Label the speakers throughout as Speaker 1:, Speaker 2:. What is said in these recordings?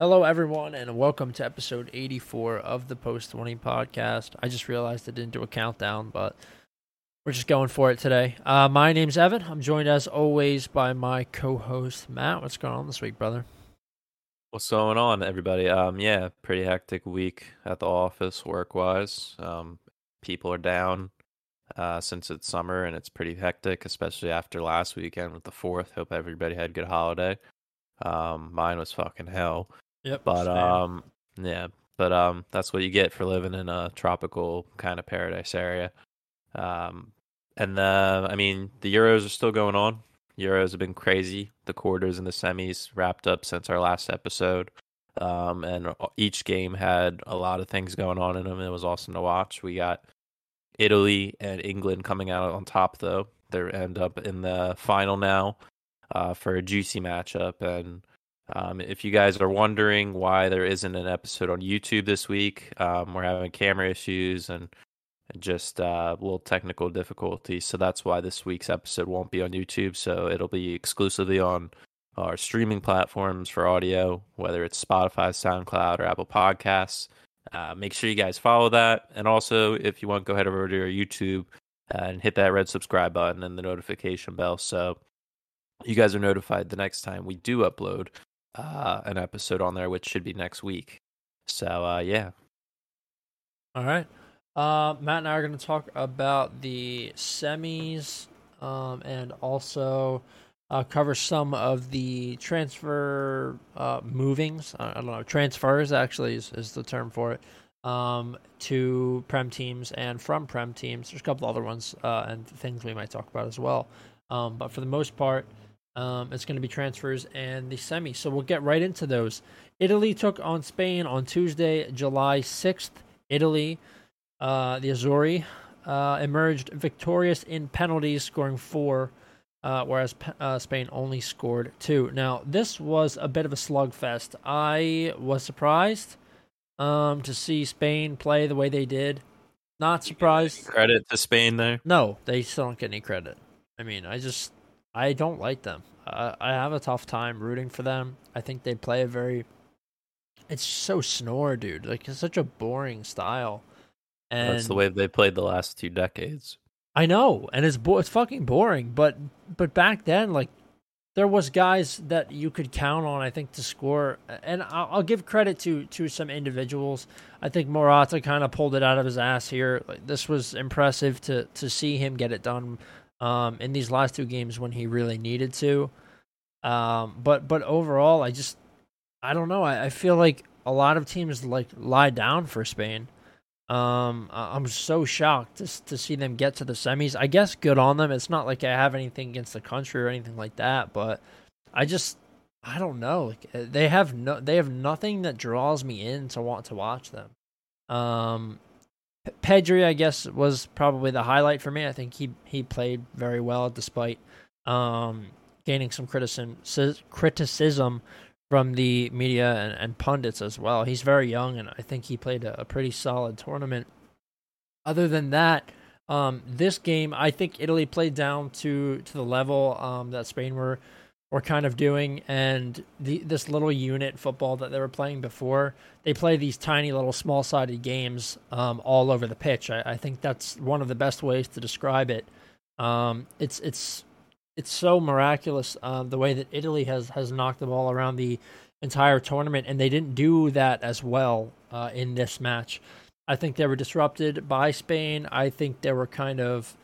Speaker 1: Hello, everyone, and welcome to episode 84 of the Post 20 podcast. I just realized I didn't do a countdown, but we're just going for it today. Uh, my name's Evan. I'm joined, as always, by my co host, Matt. What's going on this week, brother?
Speaker 2: What's going on, everybody? Um, yeah, pretty hectic week at the office, work wise. Um, people are down uh, since it's summer, and it's pretty hectic, especially after last weekend with the fourth. Hope everybody had a good holiday. Um, mine was fucking hell.
Speaker 1: Yep.
Speaker 2: But
Speaker 1: same.
Speaker 2: um, yeah, but um, that's what you get for living in a tropical kind of paradise area. Um, and the, I mean, the Euros are still going on. Euros have been crazy. The quarters and the semis wrapped up since our last episode. Um, and each game had a lot of things going on in them. It was awesome to watch. We got Italy and England coming out on top, though. They end up in the final now uh, for a juicy matchup. And um, if you guys are wondering why there isn't an episode on YouTube this week, um, we're having camera issues and just uh, little technical difficulties. So that's why this week's episode won't be on YouTube. So it'll be exclusively on our streaming platforms for audio, whether it's Spotify, SoundCloud, or Apple Podcasts. Uh, make sure you guys follow that. And also, if you want, go head over to our YouTube and hit that red subscribe button and the notification bell. So you guys are notified the next time we do upload uh, an episode on there, which should be next week. So uh, yeah.
Speaker 1: All right. Uh, Matt and I are going to talk about the semis um, and also uh, cover some of the transfer uh, movings. I don't know, transfers actually is, is the term for it. Um, to Prem teams and from Prem teams. There's a couple other ones uh, and things we might talk about as well. Um, but for the most part, um, it's going to be transfers and the semi. So we'll get right into those. Italy took on Spain on Tuesday, July 6th. Italy, uh, the Azzurri, uh, emerged victorious in penalties, scoring four, uh, whereas uh, Spain only scored two. Now, this was a bit of a slugfest. I was surprised um, to see Spain play the way they did. Not surprised.
Speaker 2: Credit to Spain there.
Speaker 1: No, they still don't get any credit. I mean, I just I don't like them. Uh, I have a tough time rooting for them. I think they play a very. It's so snore, dude. Like it's such a boring style.
Speaker 2: And that's the way they played the last two decades.
Speaker 1: I know, and it's bo- it's fucking boring. But but back then, like there was guys that you could count on. I think to score, and I'll, I'll give credit to to some individuals. I think Morata kind of pulled it out of his ass here. Like, this was impressive to to see him get it done um, in these last two games when he really needed to. Um, but but overall, I just I don't know. I, I feel like a lot of teams like lie down for Spain. Um, I'm so shocked to to see them get to the semis. I guess good on them. It's not like I have anything against the country or anything like that, but I just I don't know. Like uh, they have no they have nothing that draws me in to want to watch them. Um, Pedri, I guess, was probably the highlight for me. I think he he played very well despite um, gaining some criticism criticism from the media and, and, pundits as well. He's very young, and I think he played a, a pretty solid tournament. Other than that, um, this game, I think Italy played down to to the level um, that Spain were were kind of doing, and the this little unit football that they were playing before. They play these tiny little small sided games um, all over the pitch. I, I, think that's one of the best ways to describe it. Um, it's it's it's so miraculous uh, the way that Italy has has knocked the ball around the entire tournament, and they didn't do that as well uh, in this match. I think they were disrupted by Spain. I think they were kind of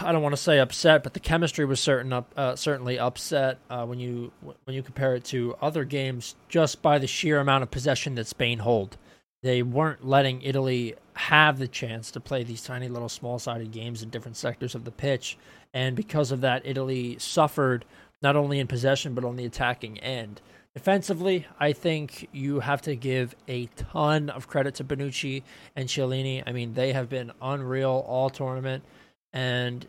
Speaker 1: I don't want to say upset, but the chemistry was certain up, uh, certainly upset uh, when you when you compare it to other games, just by the sheer amount of possession that Spain hold. They weren't letting Italy have the chance to play these tiny little small-sided games in different sectors of the pitch, and because of that, Italy suffered not only in possession but on the attacking end. Defensively, I think you have to give a ton of credit to Bonucci and Chiellini. I mean, they have been unreal all tournament. And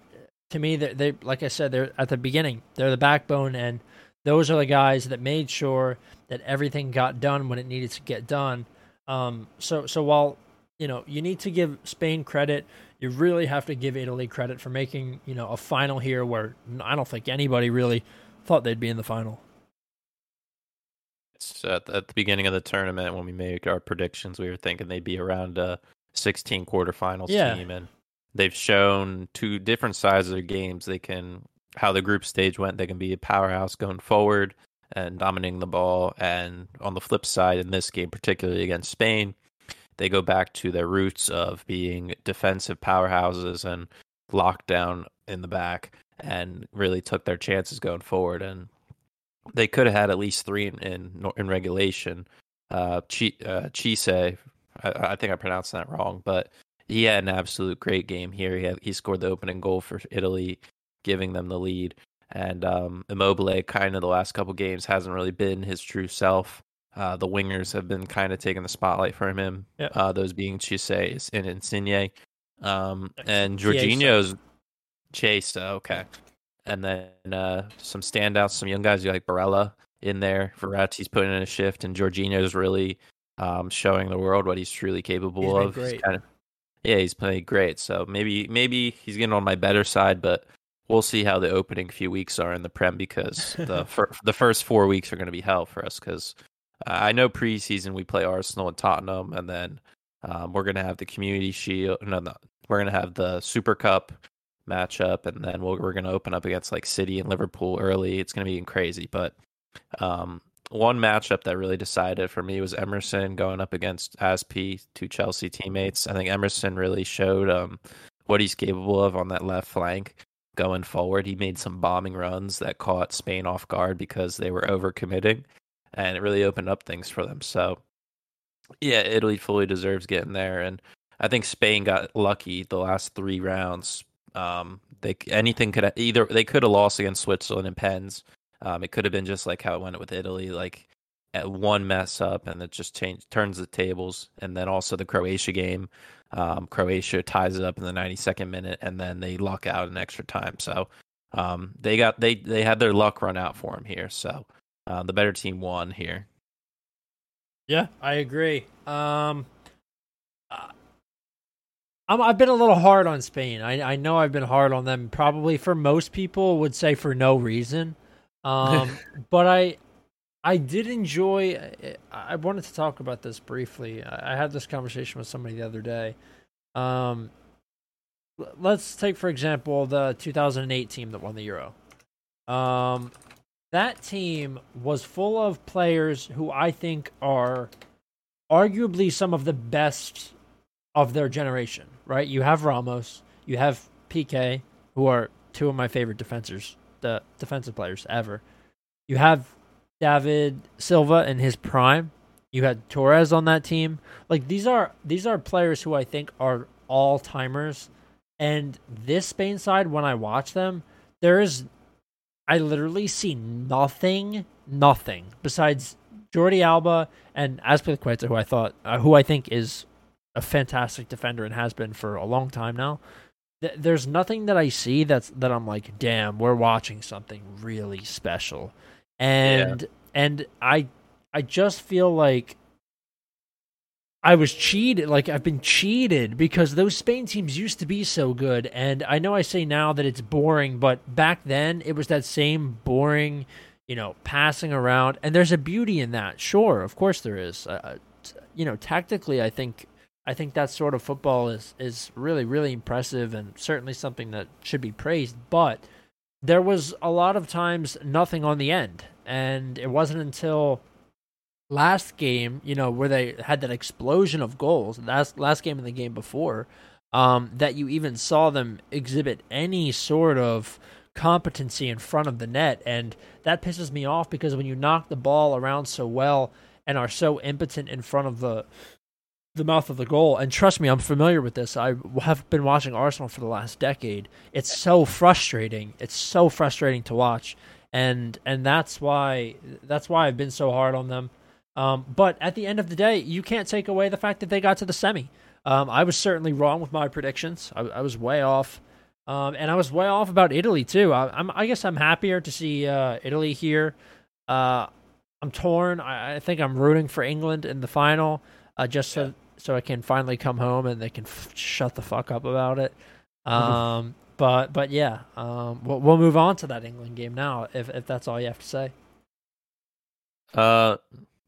Speaker 1: to me, they, they like I said, they're at the beginning. They're the backbone, and those are the guys that made sure that everything got done when it needed to get done. Um, so so while you know you need to give Spain credit, you really have to give Italy credit for making you know a final here where I don't think anybody really thought they'd be in the final.
Speaker 2: teammates at, at the beginning of the tournament when we made our predictions. We were thinking they'd be around a 16 quarterfinals
Speaker 1: Yeah.
Speaker 2: team, and they've shown two different sides of games. They can how the group stage went. They can be a powerhouse going forward and dominating the ball, and on the flip side, in this game, particularly against Spain, they go back to their roots of being defensive powerhouses and locked down in the back, and really took their chances going forward and they could have had at least three in in, in regulation. Uh, uh, Chise, I, I think I pronounced that wrong, but he had an absolute great game here. He had, he scored the opening goal for Italy, giving them the lead. And um, Immobile, kind of the last couple games, hasn't really been his true self. Uh, the wingers have been kind of taking the spotlight from him.
Speaker 1: Yeah.
Speaker 2: Uh, those being Chise and Insigne. Um, and. Jorginho's Chase. Okay and then uh, some standouts, some young guys like Barella in there. Verratti's putting in a shift, and Jorginho's really um, showing the world what he's truly capable
Speaker 1: He's
Speaker 2: of.
Speaker 1: great.
Speaker 2: kind of, yeah, he's playing great. So maybe maybe he's getting on my better side, but we'll see how the opening few weeks are in the Prem because the fir- the first four weeks are going to be hell for us because I know preseason we play Arsenal and Tottenham, and then um, we're going to have the Community Shield. No, no, we're going to have the Super Cup matchup, and then we'll, we're going to open up against like City and Liverpool early. It's going to be crazy. But um, one matchup that really decided for me was Emerson going up against Azpi, two Chelsea teammates. I think Emerson really showed um, what he's capable of on that left flank going forward. He made some bombing runs that caught Spain off guard because they were overcommitting, and it really opened up things for them. So, yeah, Italy fully deserves getting there, and I think Spain got lucky the last three rounds. Um, they anything could either they could have lost against Switzerland in Pens. Um, it could have been just like how it went with Italy, like at one mess up and it just turns the tables. And then also the Croatia game, um, Croatia ties it up in the 92nd minute, and then they luck out in extra time. So um, they got they they had their luck run out for them here. So uh, the better team won here.
Speaker 1: Yeah, I agree. Um, uh, I'm, I've been a little hard on Spain. I, I know I've been hard on them. Probably for most people, would say for no reason. Um, but I, I did enjoy. I, I wanted to talk about this briefly. I, I had this conversation with somebody the other day. Um, let's take for example the 2008 team that won the Euro. Um, that team was full of players who I think are arguably some of the best of their generation, right? You have Ramos, you have Piqué, who are two of my favorite defenders, the defensive players ever. You have David Silva in his prime. You had Torres on that team. Like these are these are players who I think are all timers. And this Spain side, when I watch them, there is I literally see nothing, nothing besides Jordi Alba and Azpilicueta, who I thought, uh, who I think is a fantastic defender and has been for a long time now. Th- there's nothing that I see that's that I'm like, damn, we're watching something really special, and and I I just feel like I was cheated. Like I've been cheated because those Spain teams used to be so good. And I know I say now that it's boring, but back then it was that same boring, you know, passing around. And there's a beauty in that. Sure, of course there is. Uh, you know, tactically, I think I think that sort of football is is really really impressive and certainly something that should be praised. But there was a lot of times nothing on the end, and it wasn't until last game, you know, where they had that explosion of goals, last last game and the game before, um, that you even saw them exhibit any sort of competency in front of the net, and that pisses me off because when you knock the ball around so well and are so impotent in front of the the mouth of the goal, and trust me, I'm familiar with this. I have been watching Arsenal for the last decade. It's so frustrating. It's so frustrating to watch, and and that's why that's why I've been so hard on them. Um, but at the end of the day, you can't take away the fact that they got to the semi. Um, I was certainly wrong with my predictions. I, I was way off, um, and I was way off about Italy too. I, I'm, I guess I'm happier to see uh, Italy here. Uh, I'm torn. I, I think I'm rooting for England in the final, uh, just so so I can finally come home and they can f- shut the fuck up about it. Um, but but yeah, um, we'll, we'll move on to that England game now if if that's all you have to say.
Speaker 2: Uh,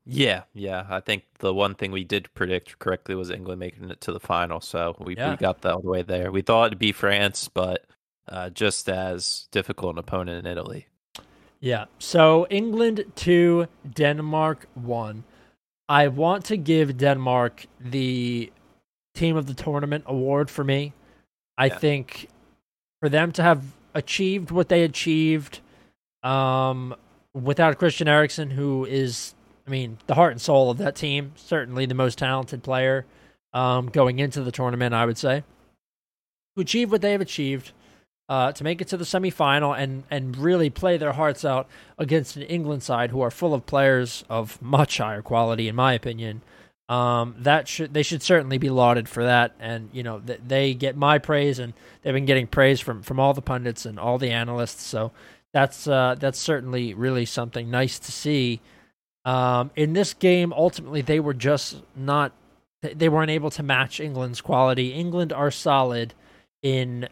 Speaker 2: Yeah, yeah. I think the one thing we did predict correctly was England making it to the final, so we,
Speaker 1: Yeah.
Speaker 2: we got that all the way there. We thought it'd be France, but uh, just as difficult an opponent in Italy.
Speaker 1: Yeah. So England 2, Denmark 1. I want to give Denmark the team of the tournament award for me. I
Speaker 2: Yeah.
Speaker 1: think for them to have achieved what they achieved um, without Christian Eriksen, who is, I mean, the heart and soul of that team, certainly the most talented player um, going into the tournament, I would say, to achieve what they have achieved uh, to make it to the semifinal and and really play their hearts out against an England side who are full of players of much higher quality, in my opinion. Um, that should they should certainly be lauded for that, and you know th- they get my praise, and they've been getting praise from from all the pundits and all the analysts. So that's uh, that's certainly really something nice to see. Um, in this game, ultimately, they were just not they- they weren't able to match England's quality. England are solid in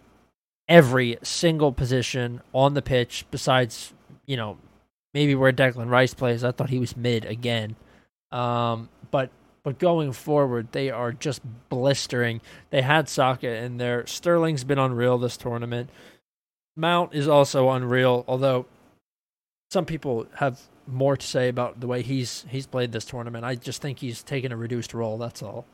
Speaker 1: every single position on the pitch besides, you know, maybe where Declan Rice plays. I thought he was mid again. Um, but but going forward, they are just blistering. They had Saka in there. Sterling's been unreal this tournament. Mount is also unreal, although some people have more to say about the way he's he's played this tournament. I just think he's taken a reduced role. That's all.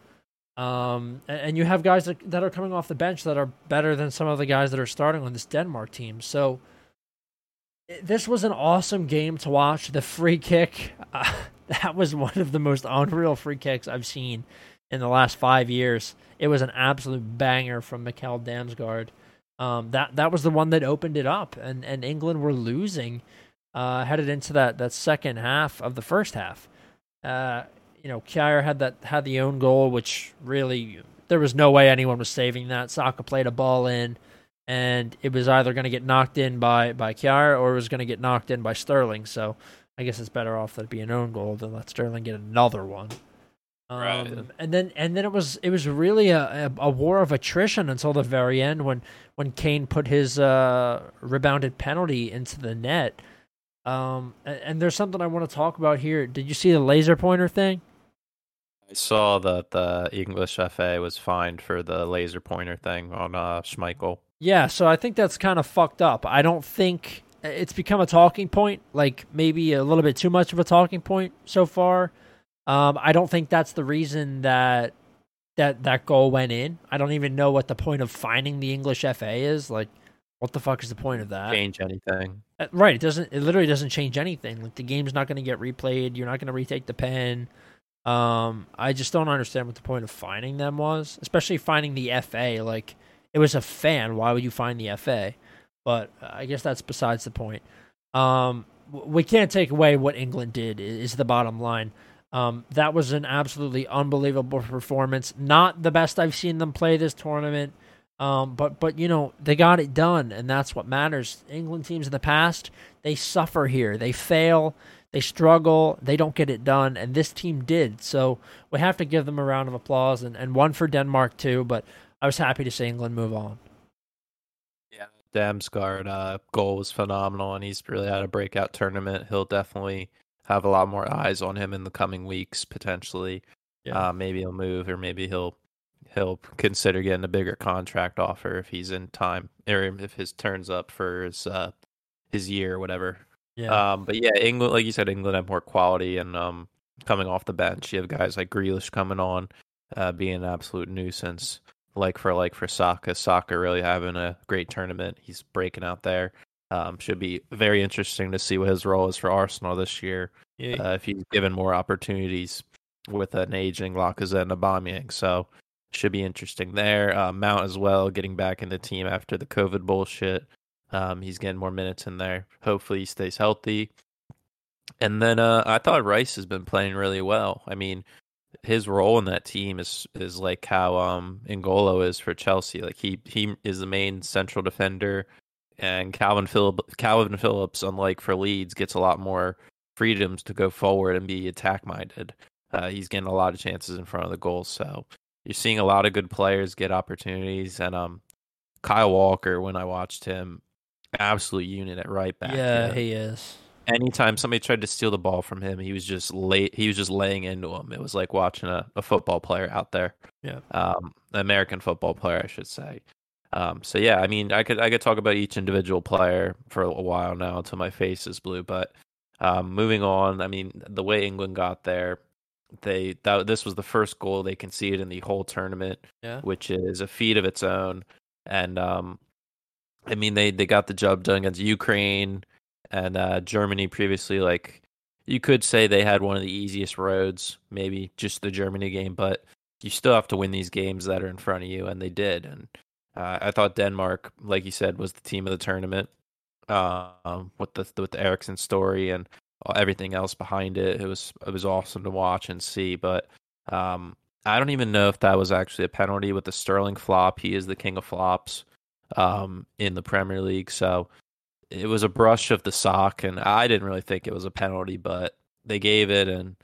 Speaker 1: Um, and you have guys that, that are coming off the bench that are better than some of the guys that are starting on this Denmark team. So this was an awesome game to watch. The free kick, uh, that was one of the most unreal free kicks I've seen in the last five years. It was an absolute banger from Mikkel Damsgaard. Um, that that was the one that opened it up, and, and England were losing, uh, headed into that, that second half of the first half. Uh, you know, Kjaer had that had the own goal, which really there was no way anyone was saving that. Saka played a ball in, and it was either going to get knocked in by by Kjaer or it was going to get knocked in by Sterling. So I guess it's better off that it be an own goal than let Sterling get another one. Um,
Speaker 2: Right.
Speaker 1: And then and then it was it was really a, a, a war of attrition until the very end when when Kane put his uh, rebounded penalty into the net. Um, and, and there's something I want to talk about here. Did you see the laser pointer thing?
Speaker 2: I saw that the English FA was fined for the laser pointer thing on uh, Schmeichel.
Speaker 1: Yeah, so I think that's kind of fucked up. I don't think it's become a talking point, like maybe a little bit too much of a talking point so far. Um, I don't think that's the reason that that that goal went in. I don't even know what the point of finding the English FA is. Like, what the fuck is the point of that?
Speaker 2: Change anything?
Speaker 1: Uh, Right. It doesn't. It literally doesn't change anything. Like the game's not going to get replayed. You're not going to retake the pen. Um, I just don't understand what the point of finding them was, especially finding the FA. Like it was a fan. Why would you find the FA? But uh, I guess that's besides the point. Um, we can't take away what England did. Is the bottom line. Um, that was an absolutely unbelievable performance. Not the best I've seen them play this tournament. Um, but but you know they got it done, and that's what matters. England teams in the past they suffer here, they fail, they struggle, they don't get it done, and this team did. So we have to give them a round of applause, and, and one for Denmark too. But I was happy to see England move on.
Speaker 2: Yeah, Damsgaard uh, goal was phenomenal, and he's really had a breakout tournament. He'll definitely have a lot more eyes on him in the coming weeks, potentially.
Speaker 1: Yeah.
Speaker 2: Uh, maybe he'll move, or maybe he'll he'll consider getting a bigger contract offer if he's in time, or if his turns up for his uh, his year or whatever.
Speaker 1: Yeah,
Speaker 2: Um, but yeah, England, like you said, England have more quality, and um, coming off the bench, you have guys like Grealish coming on, uh, being an absolute nuisance. Like for like for Saka, Saka really having a great tournament. He's breaking out there. Um, should be very interesting to see what his role is for Arsenal this year.
Speaker 1: yeah,
Speaker 2: Uh, if he's given more opportunities with an aging Lacazette and Aubameyang, so should be interesting there. Uh, Mount as well, getting back in the team after the COVID bullshit. Um, he's getting more minutes in there. Hopefully, he stays healthy. And then uh, I thought Rice has been playing really well. I mean, his role in that team is is like how um Ngolo is for Chelsea. Like he he is the main central defender, and Kalvin Phillip Kalvin Phillips, unlike for Leeds, gets a lot more freedoms to go forward and be attack minded. Uh, he's getting a lot of chances in front of the goal, so you're seeing a lot of good players get opportunities. And um, Kyle Walker, when I watched him, absolute unit at right back.
Speaker 1: yeah,
Speaker 2: know?
Speaker 1: he is.
Speaker 2: anytime somebody tried to steal the ball from him, he was just late. He was just laying into him. It was like watching a, a football player out there.
Speaker 1: Yeah.
Speaker 2: Um, American football player, I should say. Um, so yeah, I mean, I could I could talk about each individual player for a while now until my face is blue. But um, moving on, I mean, the way England got there, they that this was the first goal they conceded in the whole tournament,
Speaker 1: Yeah.
Speaker 2: which is a feat of its own. And um, I mean, they they got the job done against Ukraine and uh, Germany previously. Like you could say they had one of the easiest roads, maybe just the Germany game, but you still have to win these games that are in front of you, and they did. And uh, I thought Denmark, like you said, was the team of the tournament um, with the with the Eriksen story and everything else behind it. It was it was awesome to watch and see. But um, I don't even know if that was actually a penalty with the Sterling flop. He is the king of flops um, in the Premier League, so it was a brush of the sock, and I didn't really think it was a penalty, but they gave it, and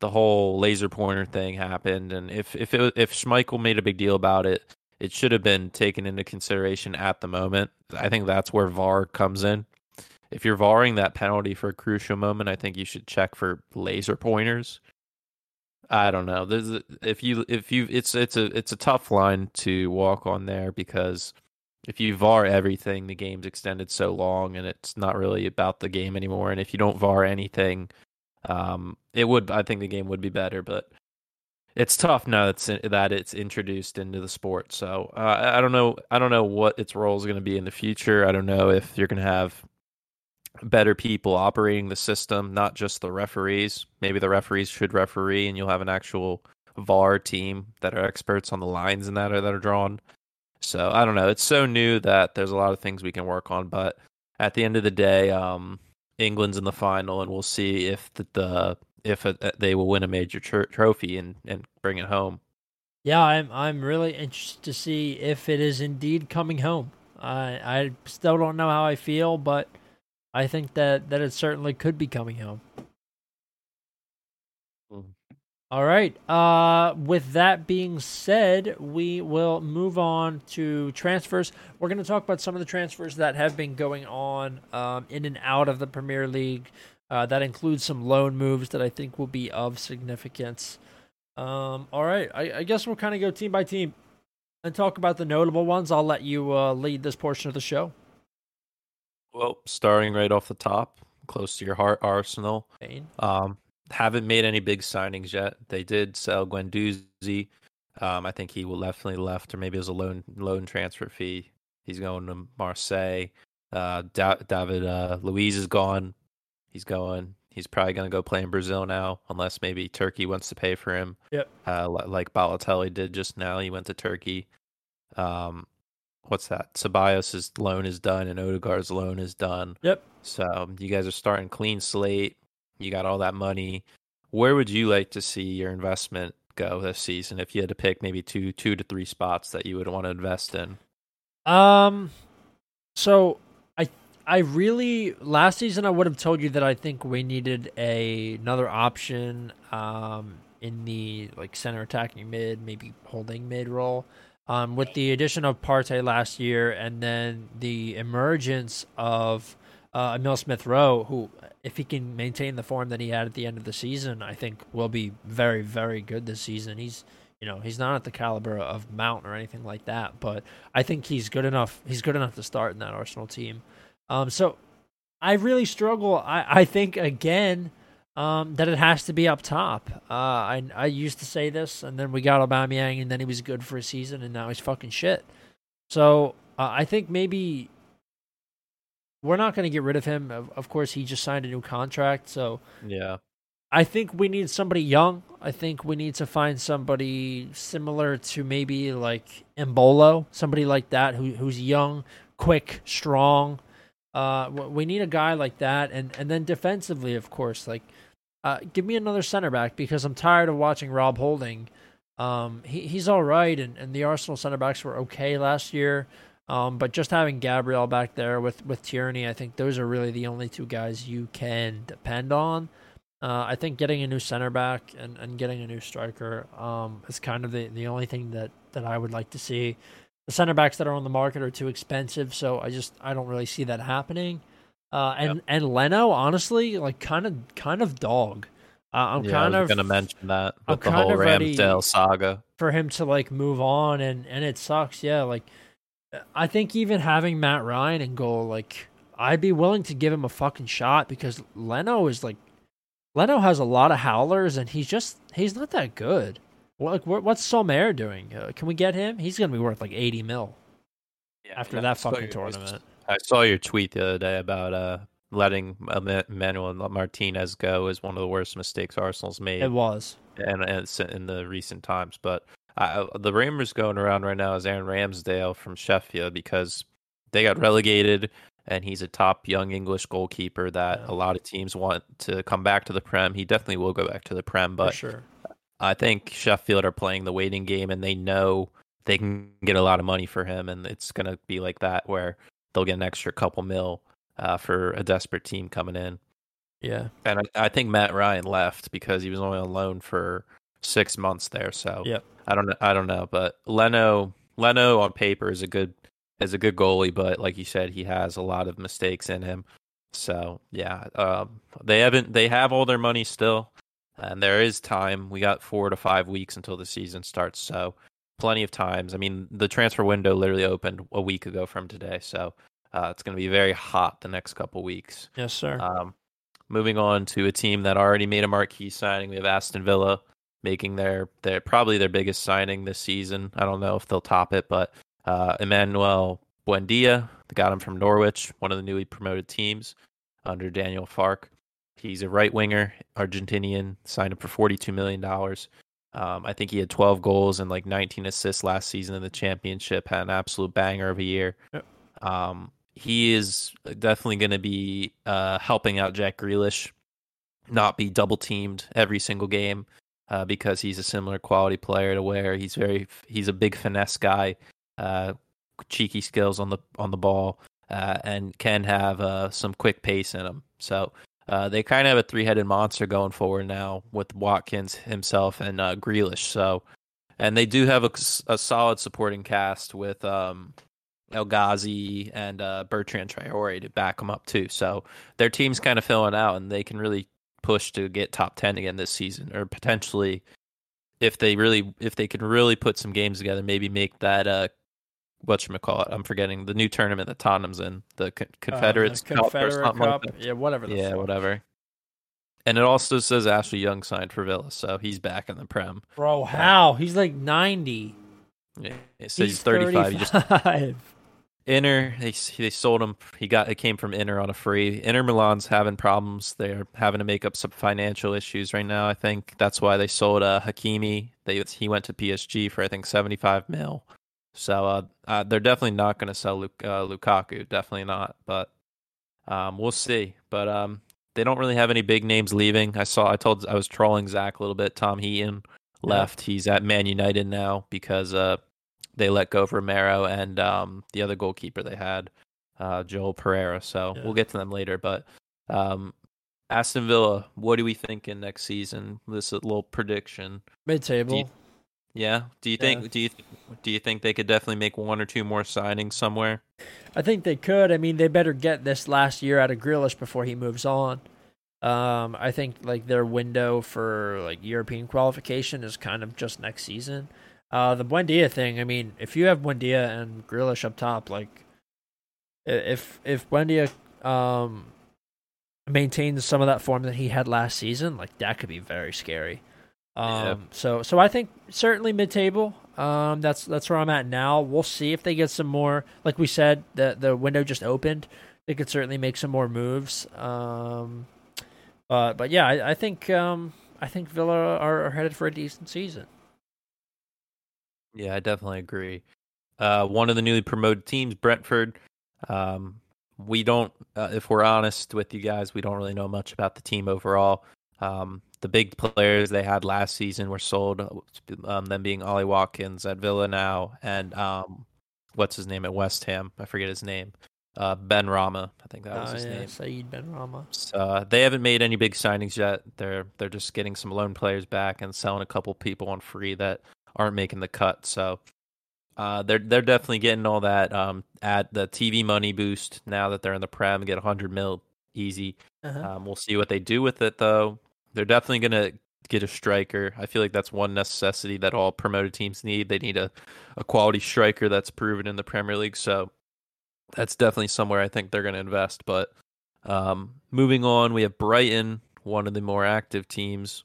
Speaker 2: the whole laser pointer thing happened. And if if it, if Schmeichel made a big deal about it, it should have been taken into consideration at the moment. I think that's where VAR comes in. If you're VARing that penalty for a crucial moment, I think you should check for laser pointers. I don't know. There's if you if you it's it's a it's a tough line to walk on there because if you VAR everything, the game's extended so long and it's not really about the game anymore. And if you don't VAR anything, um, it would I think the game would be better, but it's tough now that's that it's introduced into the sport. So uh, I don't know. I don't know what its role is going to be in the future. I don't know if you're going to have better people operating the system, not just the referees. Maybe the referees should referee, and you'll have an actual VAR team that are experts on the lines and that are that are drawn. So I don't know. It's so new that there's a lot of things we can work on, but at the end of the day, um, England's in the final, and we'll see if the, the if a, they will win a major tr- trophy and, and bring it home.
Speaker 1: Yeah, I'm I'm really interested to see if it is indeed coming home. I I still don't know how I feel, but I think that that it certainly could be coming home. All right. Uh, with that being said, we will move on to transfers. We're going to talk about some of the transfers that have been going on um, in and out of the Premier League. Uh, that includes some loan moves that I think will be of significance. Um, all right. I, I guess we'll kind of go team by team and talk about the notable ones. I'll let you uh, lead this portion of the show.
Speaker 2: Well, starting right off the top, close to your heart, Arsenal. Um, haven't made any big signings yet. They did sell Guendouzi. Um, I think he will definitely left, or maybe as a loan loan transfer fee. He's going to Marseille. Uh, da- David uh, Luiz is gone. He's going. He's probably going to go play in Brazil now, unless maybe Turkey wants to pay for him.
Speaker 1: Yep.
Speaker 2: Uh, like Balotelli did just now. He went to Turkey. Um, what's that? Ceballos' loan is done, and Odegaard's loan is done.
Speaker 1: Yep.
Speaker 2: So you guys are starting clean slate. You got all that money. Where would you like to see your investment go this season if you had to pick maybe two two to three spots that you would want to invest in?
Speaker 1: Um, so I I really last season I would have told you that I think we needed a another option um in the like center attacking mid, maybe holding mid role. Um, with the addition of Partey last year and then the emergence of uh, Emile Smith Rowe, who, if he can maintain the form that he had at the end of the season, I think will be very, very good this season. He's, you know, he's not at the caliber of Mount or anything like that, but I think he's good enough. He's good enough to start in that Arsenal team. Um, so I really struggle. I, I think again um, that it has to be up top. Uh, I I used to say this, and then we got Aubameyang, and then he was good for a season, and now he's fucking shit. So uh, I think maybe we're not going to get rid of him. Of, of course, he just signed a new contract, so
Speaker 2: Yeah.
Speaker 1: I think we need somebody young. I think we need to find somebody similar to maybe like Embolo, somebody like that who who's young, quick, strong. Uh, we need a guy like that, and and then defensively, of course, like uh, give me another center back because I'm tired of watching Rob Holding. Um, he he's all right, and, and the Arsenal center backs were okay last year. Um, but just having Gabriel back there with with Tierney, I think those are really the only two guys you can depend on. Uh, I think getting a new center back and, and getting a new striker um, is kind of the, the only thing that, that I would like to see. The center backs that are on the market are too expensive, so I just I don't really see that happening. Uh, and yep. and Leno, honestly, like kind of kind of dog. Uh, I'm
Speaker 2: yeah,
Speaker 1: kind
Speaker 2: of gonna mention that with I'm the whole Ramsdale saga
Speaker 1: for him to like move on, and and it sucks. Yeah, like I think even having Mat Ryan in goal, like I'd be willing to give him a fucking shot because Leno is like Leno has a lot of howlers, and he's just he's not that good. Like, what's Sommer doing? Uh, can we get him? He's gonna be worth like eighty mil yeah, after that fucking tournament.
Speaker 2: I saw your tweet the other day about uh, letting Manuel Martinez go is one of the worst mistakes Arsenal's made.
Speaker 1: It was,
Speaker 2: and, and in the recent times. But I, the rumors going around right now is Aaron Ramsdale from Sheffield because they got relegated, and he's a top young English goalkeeper that yeah. a lot of teams want to come back to the Prem. He definitely will go back to the Prem, but
Speaker 1: For sure.
Speaker 2: I think Sheffield are playing the waiting game, and they know they can get a lot of money for him, and it's going to be like that where they'll get an extra couple mil uh, for a desperate team coming in.
Speaker 1: Yeah,
Speaker 2: and I, I, think Mat Ryan left because he was only on loan for six months there. So
Speaker 1: yeah,
Speaker 2: I don't know. I don't know, but Leno Leno on paper is a good is a good goalie, but like you said, he has a lot of mistakes in him. So yeah, um, they haven't they have all their money still, and there is time. We got four to five weeks until the season starts, so plenty of times. I mean, the transfer window literally opened a week ago from today, so uh, it's going to be very hot the next couple weeks.
Speaker 1: Yes, sir.
Speaker 2: Um, moving on to a team that already made a marquee signing, we have Aston Villa making their their probably their biggest signing this season. I don't know if they'll top it, but uh, Emmanuel Buendia, they got him from Norwich, one of the newly promoted teams under Daniel Farke. He's a right winger, Argentinian, signed up for $42 million. Um, I think he had 12 goals and like 19 assists last season in the championship. Had an absolute banger of a year. Yep. Um, he is definitely going to be uh, helping out Jack Grealish, not be double teamed every single game uh, because he's a similar quality player to where he's very he's a big finesse guy, uh, cheeky skills on the on the ball, uh, and can have uh, some quick pace in him. So uh, they kind of have a three-headed monster going forward now with Watkins himself and uh, Grealish. So, and they do have a, a solid supporting cast with um, El Ghazi and uh, Bertrand Traore to back them up too. So their team's kind of filling out, and they can really push to get top ten again this season, or potentially, if they really, if they can really put some games together, maybe make that uh, what you call it? I'm forgetting the new tournament that Tottenham's in, the Confederates
Speaker 1: uh, Confederate Cup, Cup. Like yeah, whatever.
Speaker 2: yeah,
Speaker 1: fuck.
Speaker 2: whatever. And it also says Ashley Young signed for Villa, so he's back in the Prem.
Speaker 1: Bro, how? He's like 90.
Speaker 2: Yeah, it says he's, he's 35. 35. Just... Inter, they they sold him. He got it came from Inter on a free. Inter Milan's having problems. They're having to make up some financial issues right now. I think that's why they sold uh, Hakimi. They he went to PSG for I think 75 mil. So uh, uh, they're definitely not going to sell Luk- uh, Lukaku. Definitely not. But um, we'll see. But um, they don't really have any big names leaving. I saw. I told. I was trolling Zach a little bit. Tom Heaton left. He's at Man United now because uh, they let go of Romero and um, the other goalkeeper they had, uh, Joel Pereira. So yeah. we'll get to them later. But um, Aston Villa, what do we think in next season? This little prediction.
Speaker 1: Mid table.
Speaker 2: Yeah. Do you think? Yeah. Do you do you think they could definitely make one or two more signings somewhere?
Speaker 1: I think they could. I mean, they better get this last year out of Grealish before he moves on. Um, I think like their window for like European qualification is kind of just next season. Uh, the Buendia thing. I mean, if you have Buendia and Grealish up top, like if if Buendia um maintains some of that form that he had last season, like that could be very scary. Um, so so I think certainly mid table. Um, that's that's where I'm at now. We'll see if they get some more. Like we said, the the window just opened. They could certainly make some more moves. Um, uh, but yeah, I, I think um, I think Villa are, are, headed for a decent season.
Speaker 2: Yeah, I definitely agree. Uh, one of the newly promoted teams, Brentford. Um, we don't, uh, if we're honest with you guys, we don't really know much about the team overall. Um, the big players they had last season were sold. Um, them being Ollie Watkins at Villa now, and um, what's his name at West Ham? I forget his name. Uh, Benrahma, I think that was oh, his yeah, name.
Speaker 1: Said Benrahma.
Speaker 2: So, uh, they haven't made any big signings yet. They're they're just getting some loan players back and selling a couple people on free that aren't making the cut. So Uh, they're they're definitely getting all that um at the TV money boost now that they're in the prem get 100 mil easy.
Speaker 1: Uh-huh.
Speaker 2: Um, we'll see what they do with it though. They're definitely gonna get a striker. I feel like that's one necessity that all promoted teams need. They need a, a quality striker that's proven in the Premier League. So that's definitely somewhere I think they're gonna invest. But um, moving on, we have Brighton, one of the more active teams.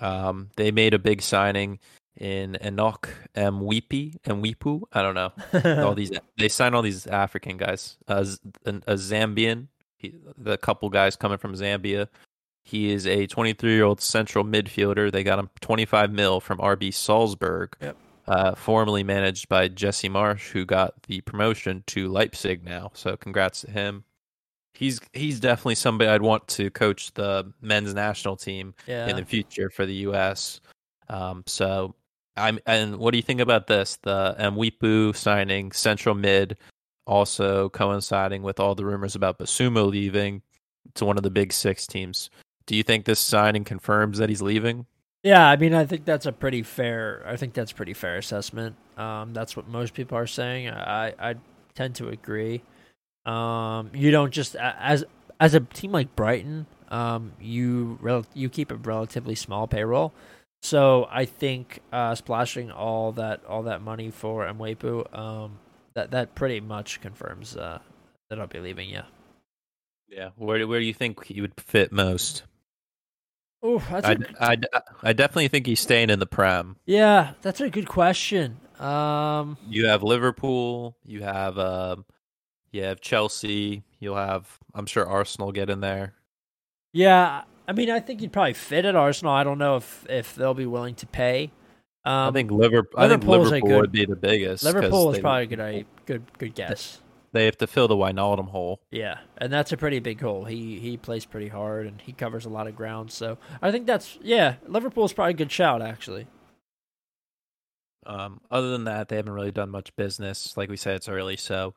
Speaker 2: Um, they made a big signing in Enoch Mwepu, Mwepu. I don't know. all these they sign all these African guys. Uh, a, a Zambian, he, the couple guys coming from Zambia. He is a 23 year old central midfielder. They got him 25 mil from RB Salzburg,
Speaker 1: Yep.
Speaker 2: uh, formerly managed by Jesse Marsch, who got the promotion to Leipzig now. So congrats to him. He's he's definitely somebody I'd want to coach the men's national team
Speaker 1: yeah.
Speaker 2: in the future for the U.S. Um, so I'm and what do you think about this? The Mwepu signing central mid, also coinciding with all the rumors about Bissouma leaving to one of the big six teams. Do you think this signing confirms that he's leaving?
Speaker 1: Yeah, I mean, I think that's a pretty fair. I think that's pretty fair assessment. Um, that's what most people are saying. I I tend to agree. Um, you don't just as as a team like Brighton, um, you you keep a relatively small payroll. So I think uh, splashing all that all that money for Mwepu, um, that that pretty much confirms uh, that I'll be leaving. Yeah.
Speaker 2: Yeah. Where where do you think he would fit most?
Speaker 1: Oh, that's
Speaker 2: I,
Speaker 1: a,
Speaker 2: I, I definitely think he's staying in the Prem.
Speaker 1: yeah, that's a good question. Um,
Speaker 2: You have Liverpool. You have um, you have Chelsea. You'll have I'm sure Arsenal get in there.
Speaker 1: Yeah, I mean, I think he'd probably fit at Arsenal. I don't know if if they'll be willing to pay. Um,
Speaker 2: I think Liverpool. I think Liverpool
Speaker 1: good-
Speaker 2: would be the biggest.
Speaker 1: Liverpool is
Speaker 2: they,
Speaker 1: probably a good, i- good, good guess.
Speaker 2: They have to fill the Wijnaldum hole.
Speaker 1: Yeah, and that's a pretty big hole. He he plays pretty hard and he covers a lot of ground. So I think that's yeah. Liverpool's probably a good shout actually.
Speaker 2: Um, other than that, they haven't really done much business. Like we said, it's early, so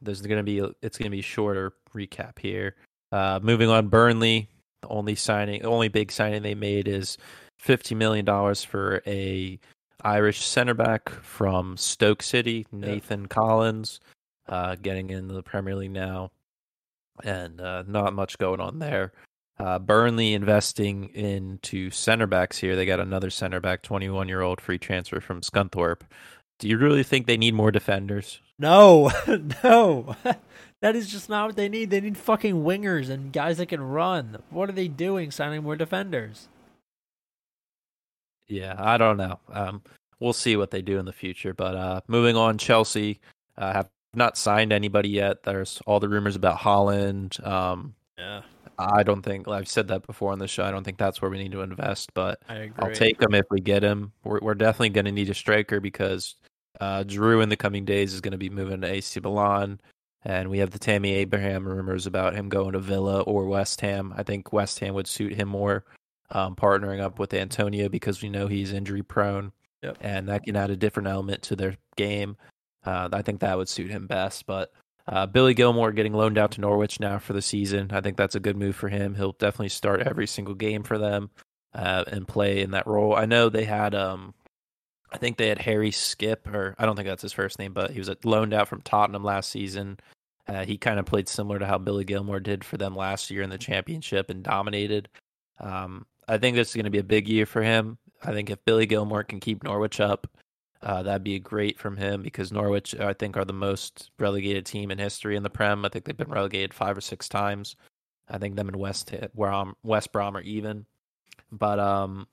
Speaker 2: there's gonna be it's gonna be shorter recap here. Uh, moving on, Burnley. The only signing, the only big signing they made is fifty million dollars for a Irish center back from Stoke City, Nathan Collins, uh, getting into the Premier League now, and uh, not much going on there. Uh, Burnley investing into center backs here. They got another center back, 21 year old free transfer from Scunthorpe. Do you really think they need more defenders?
Speaker 1: No, no, that is just not what they need. They need fucking wingers and guys that can run. What are they doing signing more defenders?
Speaker 2: Yeah, I don't know. Um, we'll see what they do in the future. But uh, moving on, Chelsea uh, have not signed anybody yet. There's all the rumors about Haaland. Um,
Speaker 1: Yeah,
Speaker 2: I don't think I've said that before on the show. I don't think that's where we need to invest, but
Speaker 1: I agree.
Speaker 2: I'll take him if we get him. We're, we're definitely going to need a striker because uh, Giroud in the coming days is going to be moving to AC Milan, and we have the Tammy Abraham rumors about him going to Villa or West Ham. I think West Ham would suit him more, um, partnering up with Antonio because we know he's injury prone,
Speaker 1: Yep.
Speaker 2: and that can add a different element to their game. Uh, I think that would suit him best, but. Uh, Billy Gilmour getting loaned out to Norwich now for the season. I think that's a good move for him. He'll definitely start every single game for them uh, and play in that role. I know they had, um, I think they had Harry Skipp, or I don't think that's his first name, but he was loaned out from Tottenham last season. Uh, he kind of played similar to how Billy Gilmour did for them last year in the championship and dominated. Um, I think this is going to be a big year for him. I think if Billy Gilmour can keep Norwich up, uh, that'd be great from him because Norwich, I think, are the most relegated team in history in the Prem. I think they've been relegated five or six times. I think them and West Brom, West Brom are even. But um,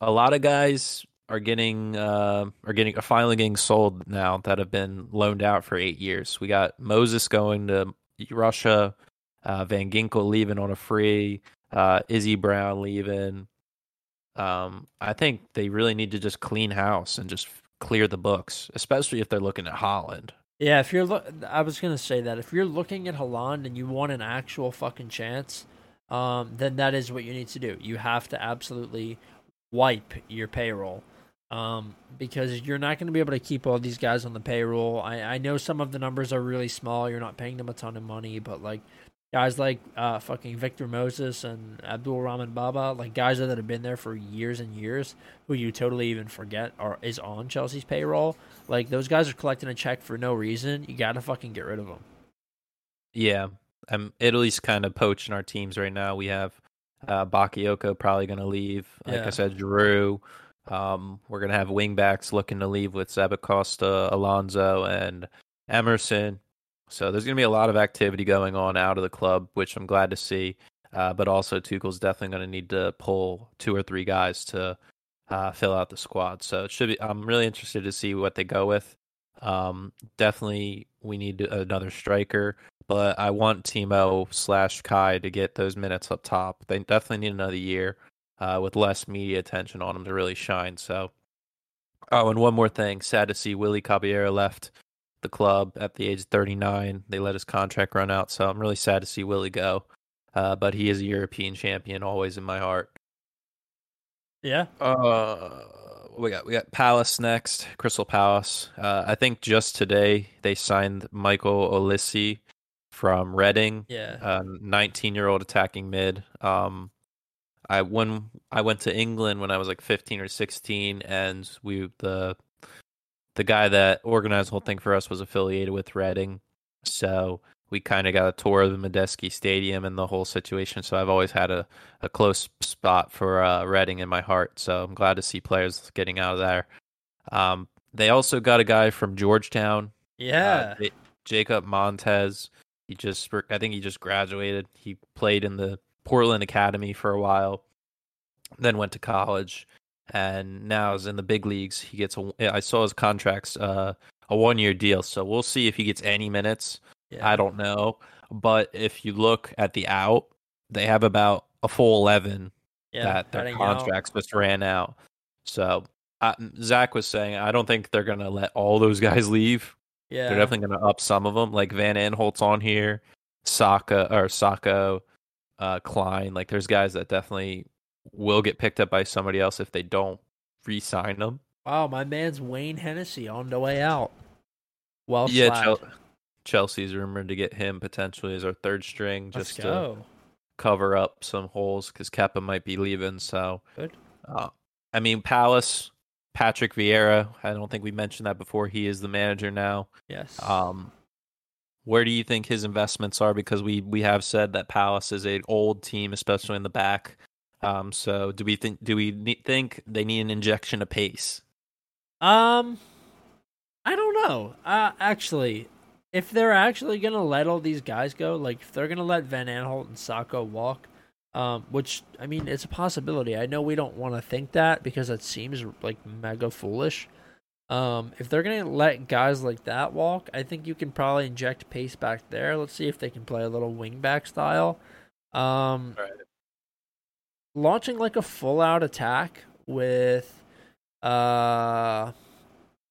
Speaker 2: a lot of guys are getting uh, are getting are finally getting sold now that have been loaned out for eight years. We got Moses going to Russia, uh, Van Ginkel leaving on a free, uh, Izzy Brown leaving. Um, I think they really need to just clean house and just clear the books, especially if they're looking at Haaland.
Speaker 1: Yeah, if you're, look, I was gonna say that if you're looking at Haaland and you want an actual fucking chance, um, then that is what you need to do. You have to absolutely wipe your payroll, um, because you're not going to be able to keep all these guys on the payroll. I, I know some of the numbers are really small. You're not paying them a ton of money, but like, guys like uh, fucking Victor Moses and Abdul Rahman Baba, like guys that have been there for years and years, who you totally even forget are is on Chelsea's payroll. Like those guys are collecting a check for no reason. You gotta fucking get rid of them.
Speaker 2: Yeah, um, Italy's kind of poaching our teams right now. We have uh, Bakayoko probably going to leave. Like
Speaker 1: Yeah.
Speaker 2: I said, Giroud. Um, we're going to have wingbacks looking to leave with Zappacosta, Alonso, and Emerson. So there's going to be a lot of activity going on out of the club, which I'm glad to see. Uh, but also, Tuchel's definitely going to need to pull two or three guys to uh, fill out the squad. So it should be. I'm really interested to see what they go with. Um, definitely, we need another striker but I want Timo slash Kai to get those minutes up top. They definitely need another year uh, with less media attention on him to really shine. So, oh, and one more thing: sad to see Willie Caballero left the club at the age of 39. They let his contract run out, so I'm really sad to see Willie go. Uh, but he is a European champion, always in my heart.
Speaker 1: Yeah.
Speaker 2: Uh, what we got we got Palace next, Crystal Palace. Uh, I think just today they signed Michael Olise from Reading,
Speaker 1: Yeah.
Speaker 2: a 19 year old attacking mid. Um, I when I went to England when I was like 15 or 16, and we the the guy that organized the whole thing for us was affiliated with Reading, so we kind of got a tour of the Madejski Stadium and the whole situation. So I've always had a, a close spot for uh, Reading in my heart. So I'm glad to see players getting out of there. Um, they also got a guy from Georgetown,
Speaker 1: yeah.
Speaker 2: uh, J- Jacob Montes. He just, I think he just graduated. He played in the Portland Academy for a while, then went to college, and now is in the big leagues. He gets a, I saw his contracts, uh, a one year deal. So we'll see if he gets any minutes.
Speaker 1: yeah.
Speaker 2: I don't know, but if you look at the out, they have about a full eleven
Speaker 1: yeah.
Speaker 2: that their
Speaker 1: heading out.
Speaker 2: contracts just ran out. So uh, Zach was saying, I don't think they're gonna let all those guys leave.
Speaker 1: Yeah.
Speaker 2: They're definitely gonna up some of them, like Van Aanholt's on here, Saka or Sakho, uh, Klein. Like there's guys that definitely will get picked up by somebody else if they don't re-sign them.
Speaker 1: Wow, my man's Wayne Hennessy on the way out. Well,
Speaker 2: yeah. Chel- Chelsea's rumored to get him potentially as our third string, just to cover up some holes because Kepa might be leaving. So,
Speaker 1: Good.
Speaker 2: uh, I mean, Palace, Patrick Vieira. I don't think we mentioned that before. He is the manager now.
Speaker 1: Yes.
Speaker 2: Um, where do you think his investments are? Because we we have said that Palace is an old team, especially in the back. Um, so do we think do we think they need an injection of pace?
Speaker 1: Um, I don't know. Uh, actually, if they're actually gonna let all these guys go, like if they're gonna let Van Aanholt and Sakho walk, um, which I mean, it's a possibility. I know we don't want to think that because it seems like mega foolish. Um, if they're gonna let guys like that walk, I think you can probably inject pace back there. Let's see if they can play a little wingback style. Um,
Speaker 2: Right.
Speaker 1: launching like a full out attack with uh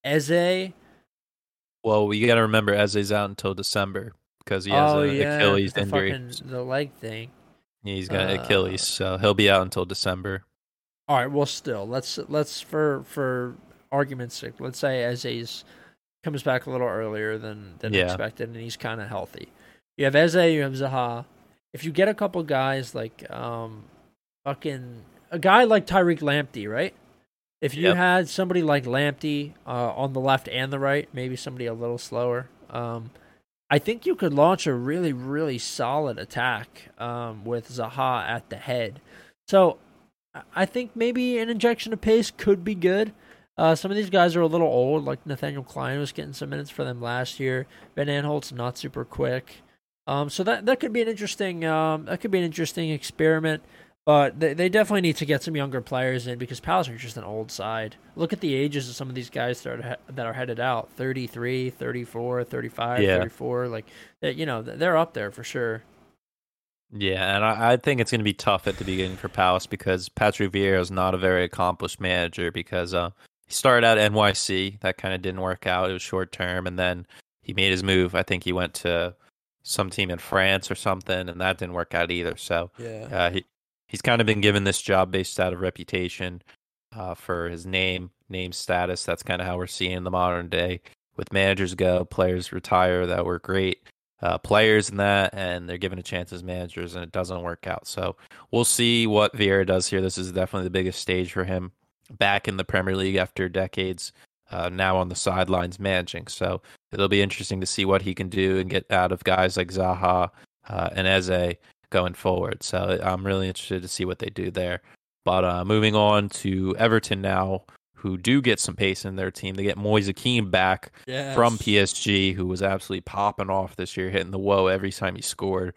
Speaker 1: Eze.
Speaker 2: Well, we got to remember Eze's out until December because he has
Speaker 1: oh
Speaker 2: an
Speaker 1: yeah,
Speaker 2: Achilles
Speaker 1: the
Speaker 2: injury.
Speaker 1: fucking the leg thing.
Speaker 2: He's got
Speaker 1: uh,
Speaker 2: Achilles, so he'll be out until December.
Speaker 1: All right, well, still, let's let's for for argument's sake, let's say Eze's comes back a little earlier than than
Speaker 2: Yeah.
Speaker 1: expected, and he's kind of healthy. You have Eze, you have Zaha. If you get a couple guys like um, fucking a guy like Tariq Lamptey, right? If you
Speaker 2: Yep.
Speaker 1: had somebody like Lamptey uh, on the left and the right, maybe somebody a little slower, um, I think you could launch a really, really solid attack um, with Zaha at the head. So I think maybe an injection of pace could be good. Uh, some of these guys are a little old, like Nathaniel Klein was getting some minutes for them last year. Van Aanholt's not super quick, um, so that that could be an interesting um, that could be an interesting experiment. But they, they definitely need to get some younger players in because Palace are just an old side. Look at the ages of some of these guys that are, that are headed out 33, 34, 35,
Speaker 2: Yeah.
Speaker 1: 34. Like, they- you know, they're up there for sure.
Speaker 2: Yeah, and I, I think it's going to be tough at the beginning for Palace because Patrick Vieira is not a very accomplished manager because uh, he started out at NYC. That kind of didn't work out. It was short term. And then he made his move. I think he went to some team in France or something, and that didn't work out either. So
Speaker 1: Yeah.
Speaker 2: uh, he, he's kind of been given this job based out of reputation uh, for his name, name status. That's kind of how we're seeing in the modern day. With managers go, players retire that were great. uh, players in that, and they're given a chance as managers, and it doesn't work out. So we'll see what Vieira does here. This is definitely the biggest stage for him back in the Premier League after decades. Uh, now on the sidelines managing, so it'll be interesting to see what he can do and get out of guys like Zaha uh, and Eze going forward. So I'm really interested to see what they do there. But uh, moving on to Everton now, who do get some pace in their team. They get Moise Kean back yes. from PSG, who was absolutely popping off this year, hitting the whoa every time he scored.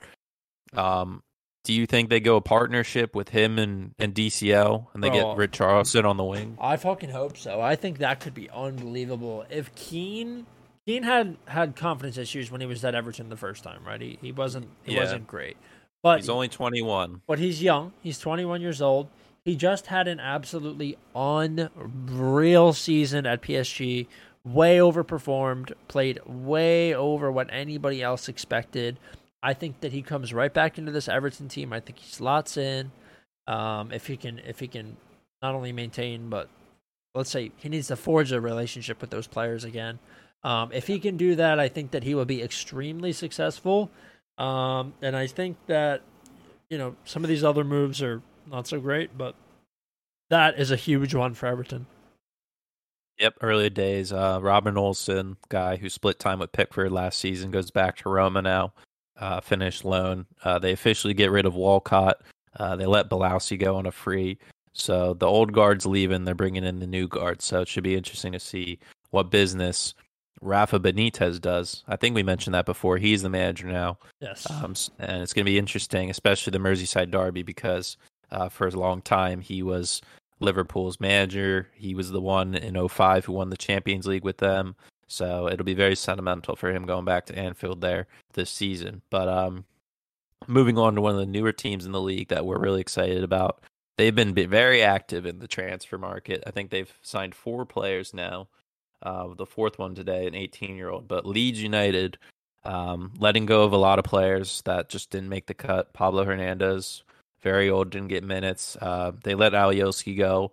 Speaker 2: Um, do you think they go a partnership with him and, and DCL and they Bro, get Richarlison on the wing?
Speaker 1: I fucking hope so. I think that could be unbelievable. If Kean Kean had had confidence issues when he was at Everton the first time, right? He he wasn't he yeah. wasn't great. But
Speaker 2: he's only 21.
Speaker 1: But he's young. He's 21 years old. He just had an absolutely unreal season at PSG. Way overperformed, played way over what anybody else expected. I think that he comes right back into this Everton team. I think he slots in. Um, if he can, if he can, not only maintain, but let's say he needs to forge a relationship with those players again. Um, if he can do that, I think that he will be extremely successful. Um, and I think that you know some of these other moves are not so great, but that is a huge one for Everton.
Speaker 2: Yep, early days. Uh, Robin Olsen, guy who split time with Pickford last season, goes back to Roma now. Uh, finished loan. Uh, they officially get rid of Walcott. Uh, they let Bolasie go on a free. So the old guard's leaving. They're bringing in the new guard. So it should be interesting to see what business Rafa Benitez does. I think we mentioned that before. He's the manager now.
Speaker 1: Yes.
Speaker 2: Um, and it's going to be interesting, especially the Merseyside derby, because uh, for a long time he was Liverpool's manager. He was the one in 05 who won the Champions League with them. So it'll be very sentimental for him going back to Anfield there this season. But um, moving on to one of the newer teams in the league that we're really excited about. They've been very active in the transfer market. I think they've signed four players now. Uh, the fourth one today, an 18 year old. But Leeds United, um, letting go of a lot of players that just didn't make the cut. Pablo Hernandez, very old, didn't get minutes. Uh, they let Alioski go,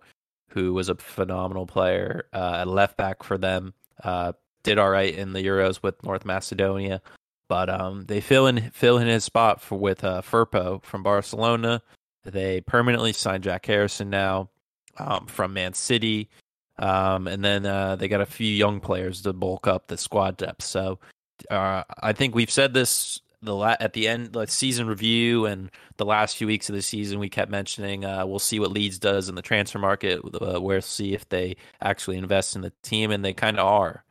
Speaker 2: who was a phenomenal player uh, left back for them. Uh, did all right in the Euros with North Macedonia, but um, they fill in fill in his spot for with uh, Firpo from Barcelona. They permanently signed Jack Harrison now um, from Man City, um, and then uh, they got a few young players to bulk up the squad depth. So uh, I think we've said this the la- at the end, like season review and the last few weeks of the season, we kept mentioning uh, we'll see what Leeds does in the transfer market. Uh, we'll see if they actually invest in the team, and they kind of are.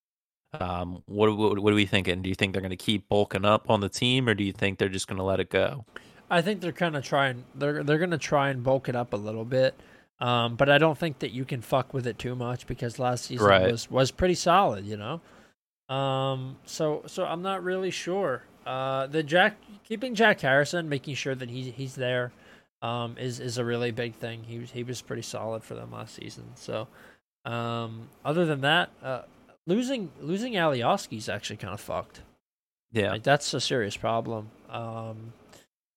Speaker 2: Um, what, what, what are we thinking? Do you think they're going to keep bulking up on the team, or do you think they're just going to let it go?
Speaker 1: I think they're kind of trying. They're they're going to try and bulk it up a little bit. Um, but I don't think that you can fuck with it too much because last season right. was was pretty solid, you know. Um, so so I'm not really sure. Uh, the Jack keeping Jack Harrison, making sure that he he's there, um, is is a really big thing. He was he was pretty solid for them last season. So, um, other than that, uh, losing losing Alioski is actually kind of fucked.
Speaker 2: Yeah,
Speaker 1: like, that's a serious problem. Um,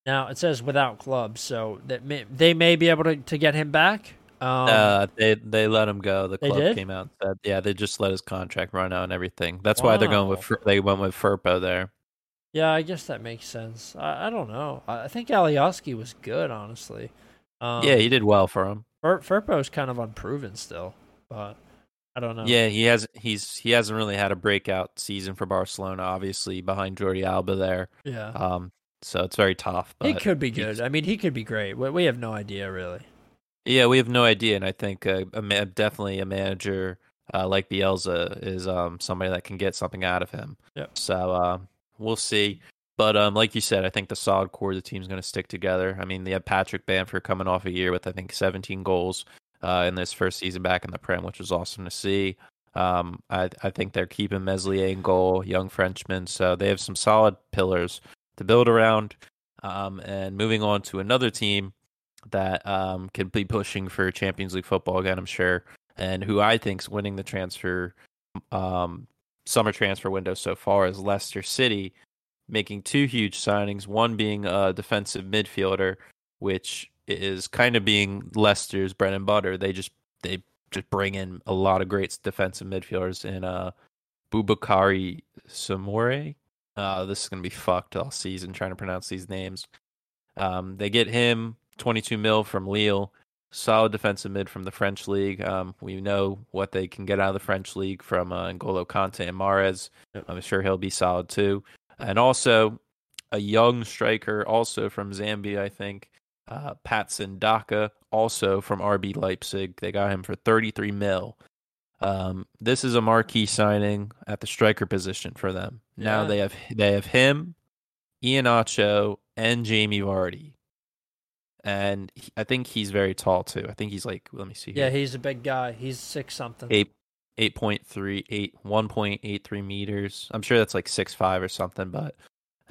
Speaker 1: now it says without clubs, so that may, they may be able to, to get him back.
Speaker 2: Um, uh, they they let him go. The club came out and said, yeah, they just let his contract run out and everything. That's wow. why they're going with they went with Firpo there.
Speaker 1: Yeah, I guess that makes sense. I, I don't know. I think Alioski was good, honestly.
Speaker 2: Um, yeah, he did well for him.
Speaker 1: Fur- Firpo's kind of unproven still, but I don't know.
Speaker 2: Yeah, he has. He's he hasn't really had a breakout season for Barcelona. Obviously, behind Jordi Alba there.
Speaker 1: Yeah.
Speaker 2: Um. So it's very tough.
Speaker 1: But he could be good. I mean, he could be great. We, we have no idea really.
Speaker 2: Yeah, we have no idea, and I think uh, a man, definitely a manager uh, like Bielsa is um somebody that can get something out of him.
Speaker 1: Yeah.
Speaker 2: So uh, we'll see. But um, like you said, I think the solid core of the team is going to stick together. I mean, they have Patrick Bamford coming off a year with I think 17 goals uh, in this first season back in the Prem, which was awesome to see. Um, I, I think they're keeping Meslier in goal, young Frenchman, so they have some solid pillars to build around. Um, and moving on to another team that um, could be pushing for Champions League football again, I'm sure, and who I think is winning the transfer um, summer transfer window so far is Leicester City, making two huge signings. One being a defensive midfielder, which is kind of being Leicester's bread and butter. They just they just bring in a lot of great defensive midfielders in uh Boubakary Soumaré. Uh, this is gonna be fucked all season trying to pronounce these names. Um, they get him 22 mil from Lille, solid defensive mid from the French league. Um, we know what they can get out of the French league from uh, N'Golo Kante and.
Speaker 1: Yep.
Speaker 2: I'm sure he'll be solid too. And also a young striker, also from Zambia, I think, uh, Patson Daka, also from RB Leipzig. They got him for 33 mil. Um, this is a marquee signing at the striker position for them. Now they have they have him, Ian Iheanacho, and Jamie Vardy. And he- I think he's very tall too. I think he's like let me see
Speaker 1: Yeah, he's a big guy. He's six something.
Speaker 2: eight eight point three eight one point eight three meters. I'm sure that's like six five or something, but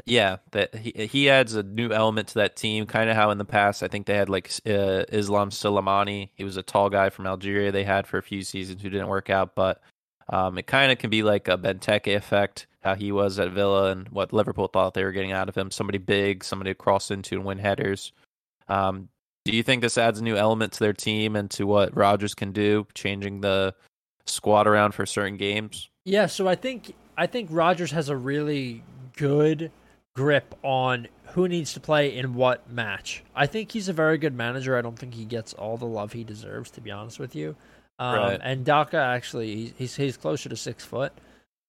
Speaker 2: yeah, that he he adds a new element to that team. Kind of how in the past I think they had like uh, Islam Slimani. He was a tall guy from Algeria. They had for a few seasons who didn't work out, but um, it kind of can be like a Benteke effect. How he was at Villa and what Liverpool thought they were getting out of him. Somebody big, somebody to cross into and win headers. Um, do you think this adds a new element to their team and to what Rodgers can do, changing the squad around for certain games?
Speaker 1: Yeah, so I think I think Rodgers has a really good grip on who needs to play in what match. I think he's a very good manager. I don't think he gets all the love he deserves, to be honest with you. Um,
Speaker 2: Right.
Speaker 1: And Daka actually, he's- he's closer to six foot.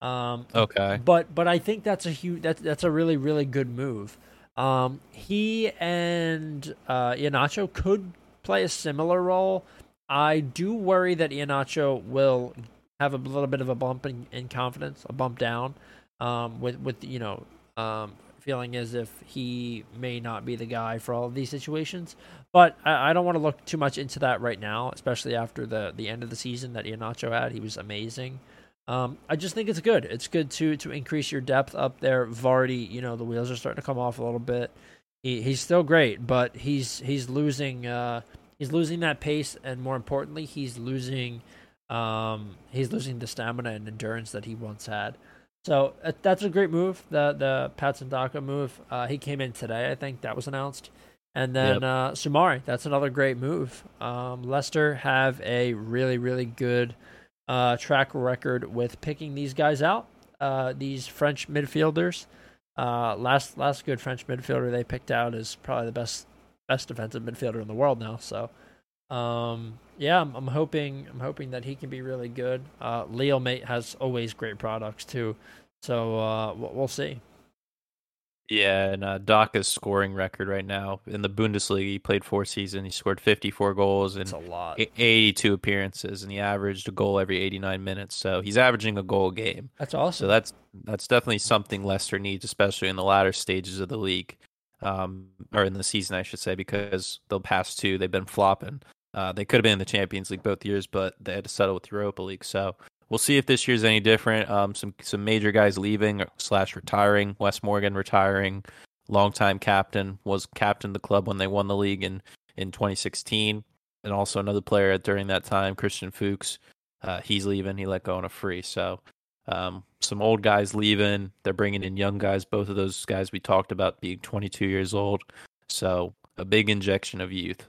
Speaker 1: Um,
Speaker 2: Okay.
Speaker 1: but but I think that's a huge that's that's a really really good move. Um, he and uh, Iheanacho could play a similar role. I do worry that Iheanacho will have a little bit of a bump in, in confidence, a bump down, um, with with you know um, feeling as if he may not be the guy for all of these situations. But I, I don't want to look too much into that right now, especially after the the end of the season that Iheanacho had. He was amazing. Um, I just think it's good. It's good to to increase your depth up there. Vardy, you know, the wheels are starting to come off a little bit. He he's still great, but he's he's losing uh he's losing that pace, and more importantly, he's losing um he's losing the stamina and endurance that he once had. So uh, that's a great move. The the Patson Daka move. Uh, he came in today. I think that was announced. And then
Speaker 2: Yep.
Speaker 1: uh, Soumaré, that's another great move. Um, Leicester have a really, really good uh, track record with picking these guys out. Uh, these French midfielders. Uh, last last good French midfielder they picked out is probably the best best defensive midfielder in the world now. So, um, yeah, I'm, I'm hoping I'm hoping that he can be really good. Uh, Leo Mate has always great products too. So uh, we'll, see.
Speaker 2: Yeah, and uh, Daka's scoring record right now in the Bundesliga, he played four seasons. He scored 54 goals and
Speaker 1: a lot.
Speaker 2: e- 82 appearances, and he averaged a goal every 89 minutes. So he's averaging a goal a game.
Speaker 1: That's awesome.
Speaker 2: So that's that's definitely something Leicester needs, especially in the latter stages of the league, um, or in the season, I should say, because the past two they've been flopping. Uh, they could have been in the Champions League both years, but they had to settle with Europa League. So we'll see if this year's any different. Um, some some major guys leaving slash retiring. Wes Morgan retiring, longtime captain was captain of the club when they won the league in in 2016, and also another player during that time, Christian Fuchs. Uh, he's leaving. He let go on a free. So um, some old guys leaving. They're bringing in young guys. Both of those guys we talked about being 22 years old. So a big injection of youth.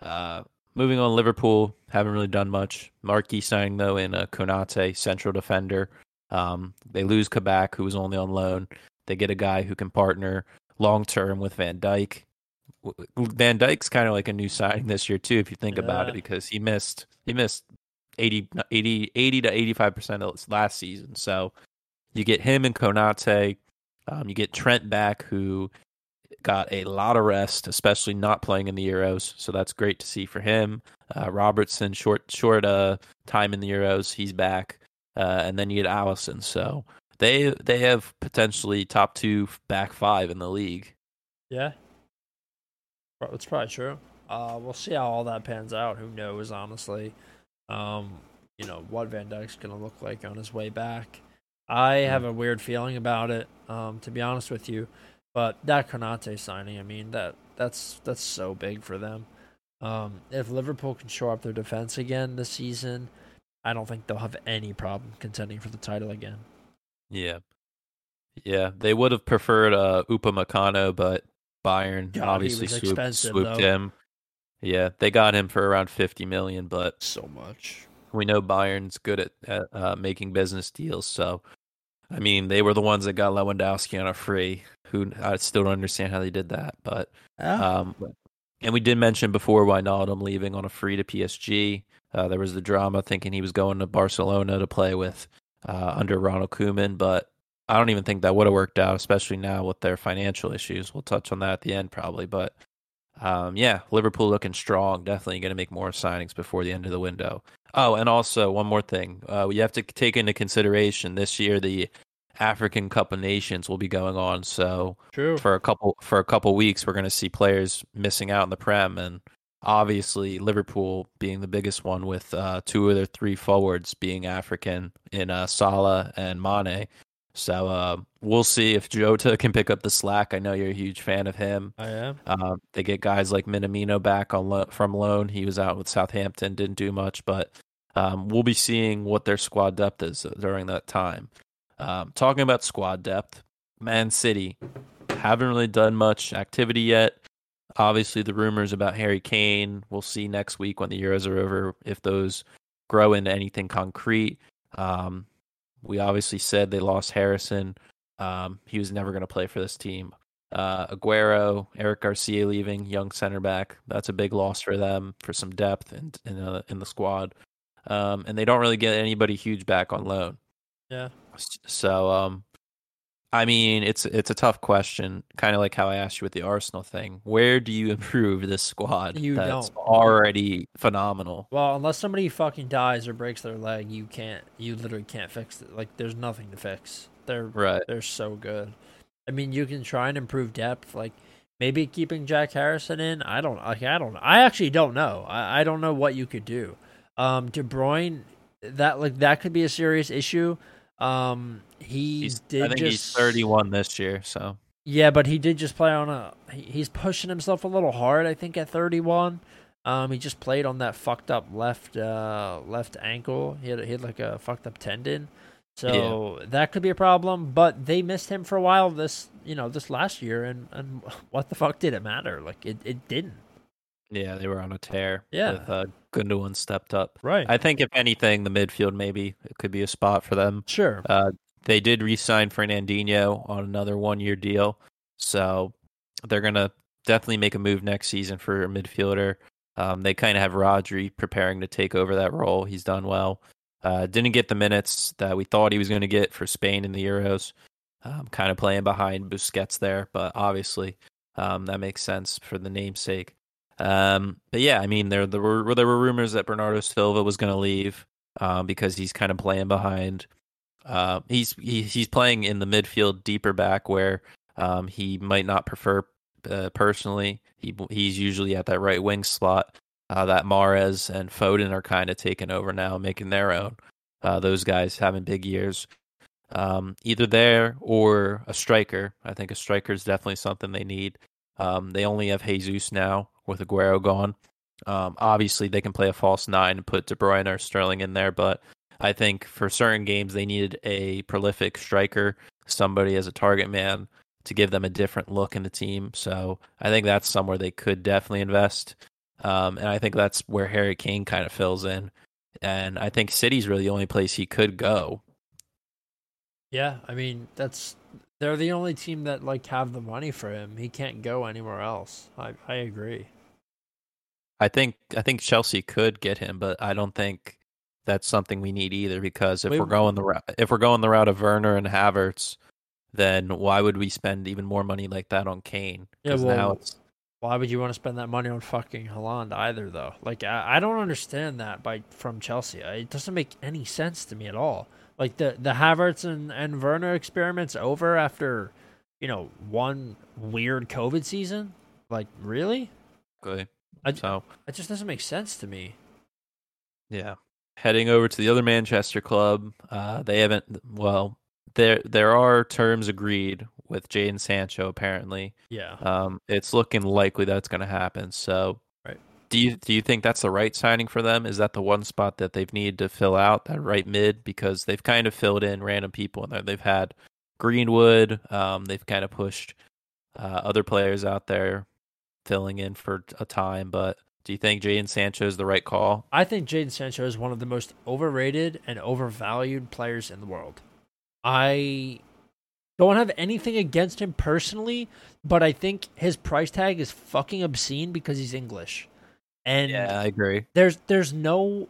Speaker 2: Uh, moving on, Liverpool haven't really done much. Marquee signing though in uh, Konate, central defender. Um, they lose Kabak, who was only on loan. They get a guy who can partner long term with Van Dijk. Van Dijk's kind of like a new signing this year too, if you think about it, because he missed he missed 80, 80, 80 to 85% of last season. So you get him and Konate. Um, you get Trent back, who got a lot of rest, especially not playing in the Euros. So that's great to see for him. Uh, Robertson, short short uh, time in the Euros, he's back. Uh, and then you get Alisson. So they they have potentially top two back five in the league.
Speaker 1: Yeah, it's probably true. Uh, we'll see how all that pans out. Who knows, honestly. Um, you know what Van Dijk's gonna look like on his way back. I have a weird feeling about it. Um, to be honest with you, but that Konate signing, I mean that that's that's so big for them. Um, if Liverpool can show up their defense again this season, I don't think they'll have any problem contending for the title again.
Speaker 2: Yeah. Yeah. They would have preferred uh Upamecano, but Bayern
Speaker 1: God,
Speaker 2: obviously swooped, swooped
Speaker 1: though.
Speaker 2: him. Yeah, they got him for around fifty million, but
Speaker 1: So much.
Speaker 2: we know Bayern's good at, at uh, making business deals, so I mean, they were the ones that got Lewandowski on a free. Who I still don't understand how they did that, but
Speaker 1: Yeah.
Speaker 2: um, and we did mention before Wijnaldum leaving on a free to PSG. Uh, there was the drama thinking he was going to Barcelona to play with uh, under Ronald Koeman, but I don't even think that would have worked out, especially now with their financial issues. We'll touch on that at the end probably, but um, yeah, Liverpool looking strong. Definitely going to make more signings before the end of the window. Oh, and also one more thing, uh, you have to take into consideration this year the African Cup of Nations will be going on, so
Speaker 1: True.
Speaker 2: for a couple for a couple weeks we're going to see players missing out in the prem and obviously liverpool being the biggest one with uh, two of their three forwards being african in uh, salah and mane. So uh, we'll see if jota can pick up the slack. I know you're a huge fan of him.
Speaker 1: I am.
Speaker 2: um, they get guys like minamino back on lo- from loan. He was out with southampton didn't do much but um, we'll be seeing what their squad depth is during that time um, talking about squad depth man city haven't really done much activity yet. Obviously, the rumors about Harry Kane, we'll see next week when the Euros are over if those grow into anything concrete. Um, we obviously said they lost Harrison. Um, he was never going to play for this team. Uh, Aguero, Eric Garcia leaving, young center back. That's a big loss for them for some depth in in, uh, in the squad. Um, and they don't really get anybody huge back on loan.
Speaker 1: Yeah.
Speaker 2: So, um, I mean, it's it's a tough question, kind of like how I asked you with the Arsenal thing. Where do you improve this squad
Speaker 1: You
Speaker 2: that's
Speaker 1: don't.
Speaker 2: already phenomenal?
Speaker 1: Well, unless somebody fucking dies or breaks their leg, you can't. You literally can't fix it. Like, there's nothing to fix. They're
Speaker 2: Right.
Speaker 1: they're so good. I mean, you can try and improve depth, like maybe keeping Jack Harrison in. I don't. Like, I don't. I actually don't know. I, I don't know what you could do. Um, De Bruyne, that like that could be a serious issue. Um, he
Speaker 2: He's,
Speaker 1: did
Speaker 2: I think
Speaker 1: just
Speaker 2: he's 31 this year, so
Speaker 1: Yeah, but he did just play on a. He's pushing himself a little hard. I think at 31. Um, he just played on that fucked up left uh left ankle. He had he had like a fucked up tendon, so that could be a problem. But they missed him for a while this you know this last year, and and what the fuck did it matter? Like it it didn't.
Speaker 2: yeah, they were on a tear.
Speaker 1: Yeah.
Speaker 2: with uh, Gundogan stepped up.
Speaker 1: Right.
Speaker 2: I think if anything, the midfield maybe it could be a spot for them.
Speaker 1: sure.
Speaker 2: Uh, they did re-sign Fernandinho on another one-year deal, so they're gonna definitely make a move next season for a midfielder. Um, they kind of have Rodri preparing to take over that role. He's done well. Uh, didn't get the minutes that we thought he was going to get for Spain in the Euros. Um, kind of playing behind Busquets there, but obviously um, that makes sense for the namesake. Um, but yeah, I mean, there there were there were rumors that Bernardo Silva was going to leave um, because he's kind of playing behind. Uh, he's he, he's playing in the midfield deeper back where um, he might not prefer uh, personally. He he's usually at that right wing slot. Uh, that Mahrez and Foden are kind of taking over now, making their own. Uh, those guys having big years. Um, either there or a striker. I think a striker is definitely something they need. Um, they only have Jesus now with Aguero gone. Um, obviously, they can play a false nine and put De Bruyne or Sterling in there, but I think for certain games they needed a prolific striker, somebody as a target man to give them a different look in the team. So I think that's somewhere they could definitely invest. Um, and I think that's where Harry Kane kind of fills in. And I think City's really the only place he could go.
Speaker 1: Yeah, I mean that's they're the only team that like have the money for him. He can't go anywhere else. I I agree.
Speaker 2: I think I think Chelsea could get him, but I don't think that's something we need either. Because if
Speaker 1: We-
Speaker 2: we're going the route, if we're going the route of Werner and Havertz, then why would we spend even more money like that on Kane?
Speaker 1: Yeah, well,
Speaker 2: now it's
Speaker 1: Why would you want to spend that money on fucking Haaland either, though? Like, I, I don't understand that by from Chelsea. It doesn't make any sense to me at all. Like the the Havertz and and Werner experiments over after, you know, one weird COVID season. Like, really?
Speaker 2: good.
Speaker 1: I,
Speaker 2: So
Speaker 1: it just doesn't make sense to me.
Speaker 2: yeah, heading over to the other Manchester club. Uh, they haven't. Well, there there are terms agreed with Jadon Sancho. Apparently,
Speaker 1: Yeah.
Speaker 2: um, it's looking likely that's going to happen. So. Do you do you think that's the right signing for them? Is that the one spot that they've needed to fill out that right mid because they've kind of filled in random people in there. They've had Greenwood. Um, they've kind of pushed uh, other players out there filling in for a time, but. Do you think Jadon Sancho is the right call?
Speaker 1: I think Jadon Sancho is one of the most overrated and overvalued players in the world. I don't have anything against him personally, but I think his price tag is fucking obscene because he's English. And
Speaker 2: Yeah, I agree.
Speaker 1: there's there's no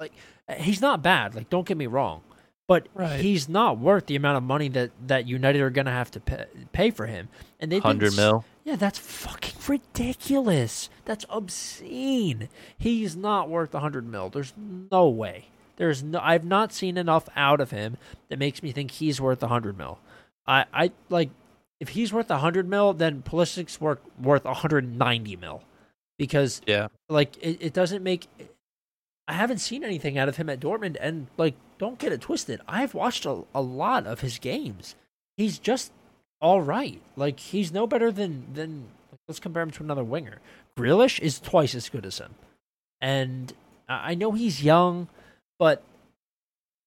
Speaker 1: like he's not bad, like don't get me wrong. But
Speaker 2: Right.
Speaker 1: he's not worth the amount of money that, that United are gonna have to pay, pay for him. And they've been
Speaker 2: Hundred mil.
Speaker 1: yeah, that's fucking ridiculous. That's obscene. He's not worth a hundred mil. There's no way. There's no. I've not seen enough out of him that makes me think he's worth a hundred mil. I, I like if he's worth a hundred mil, then Pulisic's worth worth a hundred and ninety mil, because
Speaker 2: Yeah.
Speaker 1: like it, it doesn't make. I haven't seen anything out of him at Dortmund, and like don't get it twisted. I've watched a, a lot of his games. He's just all right. Like he's no better than than. Let's compare him to another winger. Grealish is twice as good as him, and I know he's young, but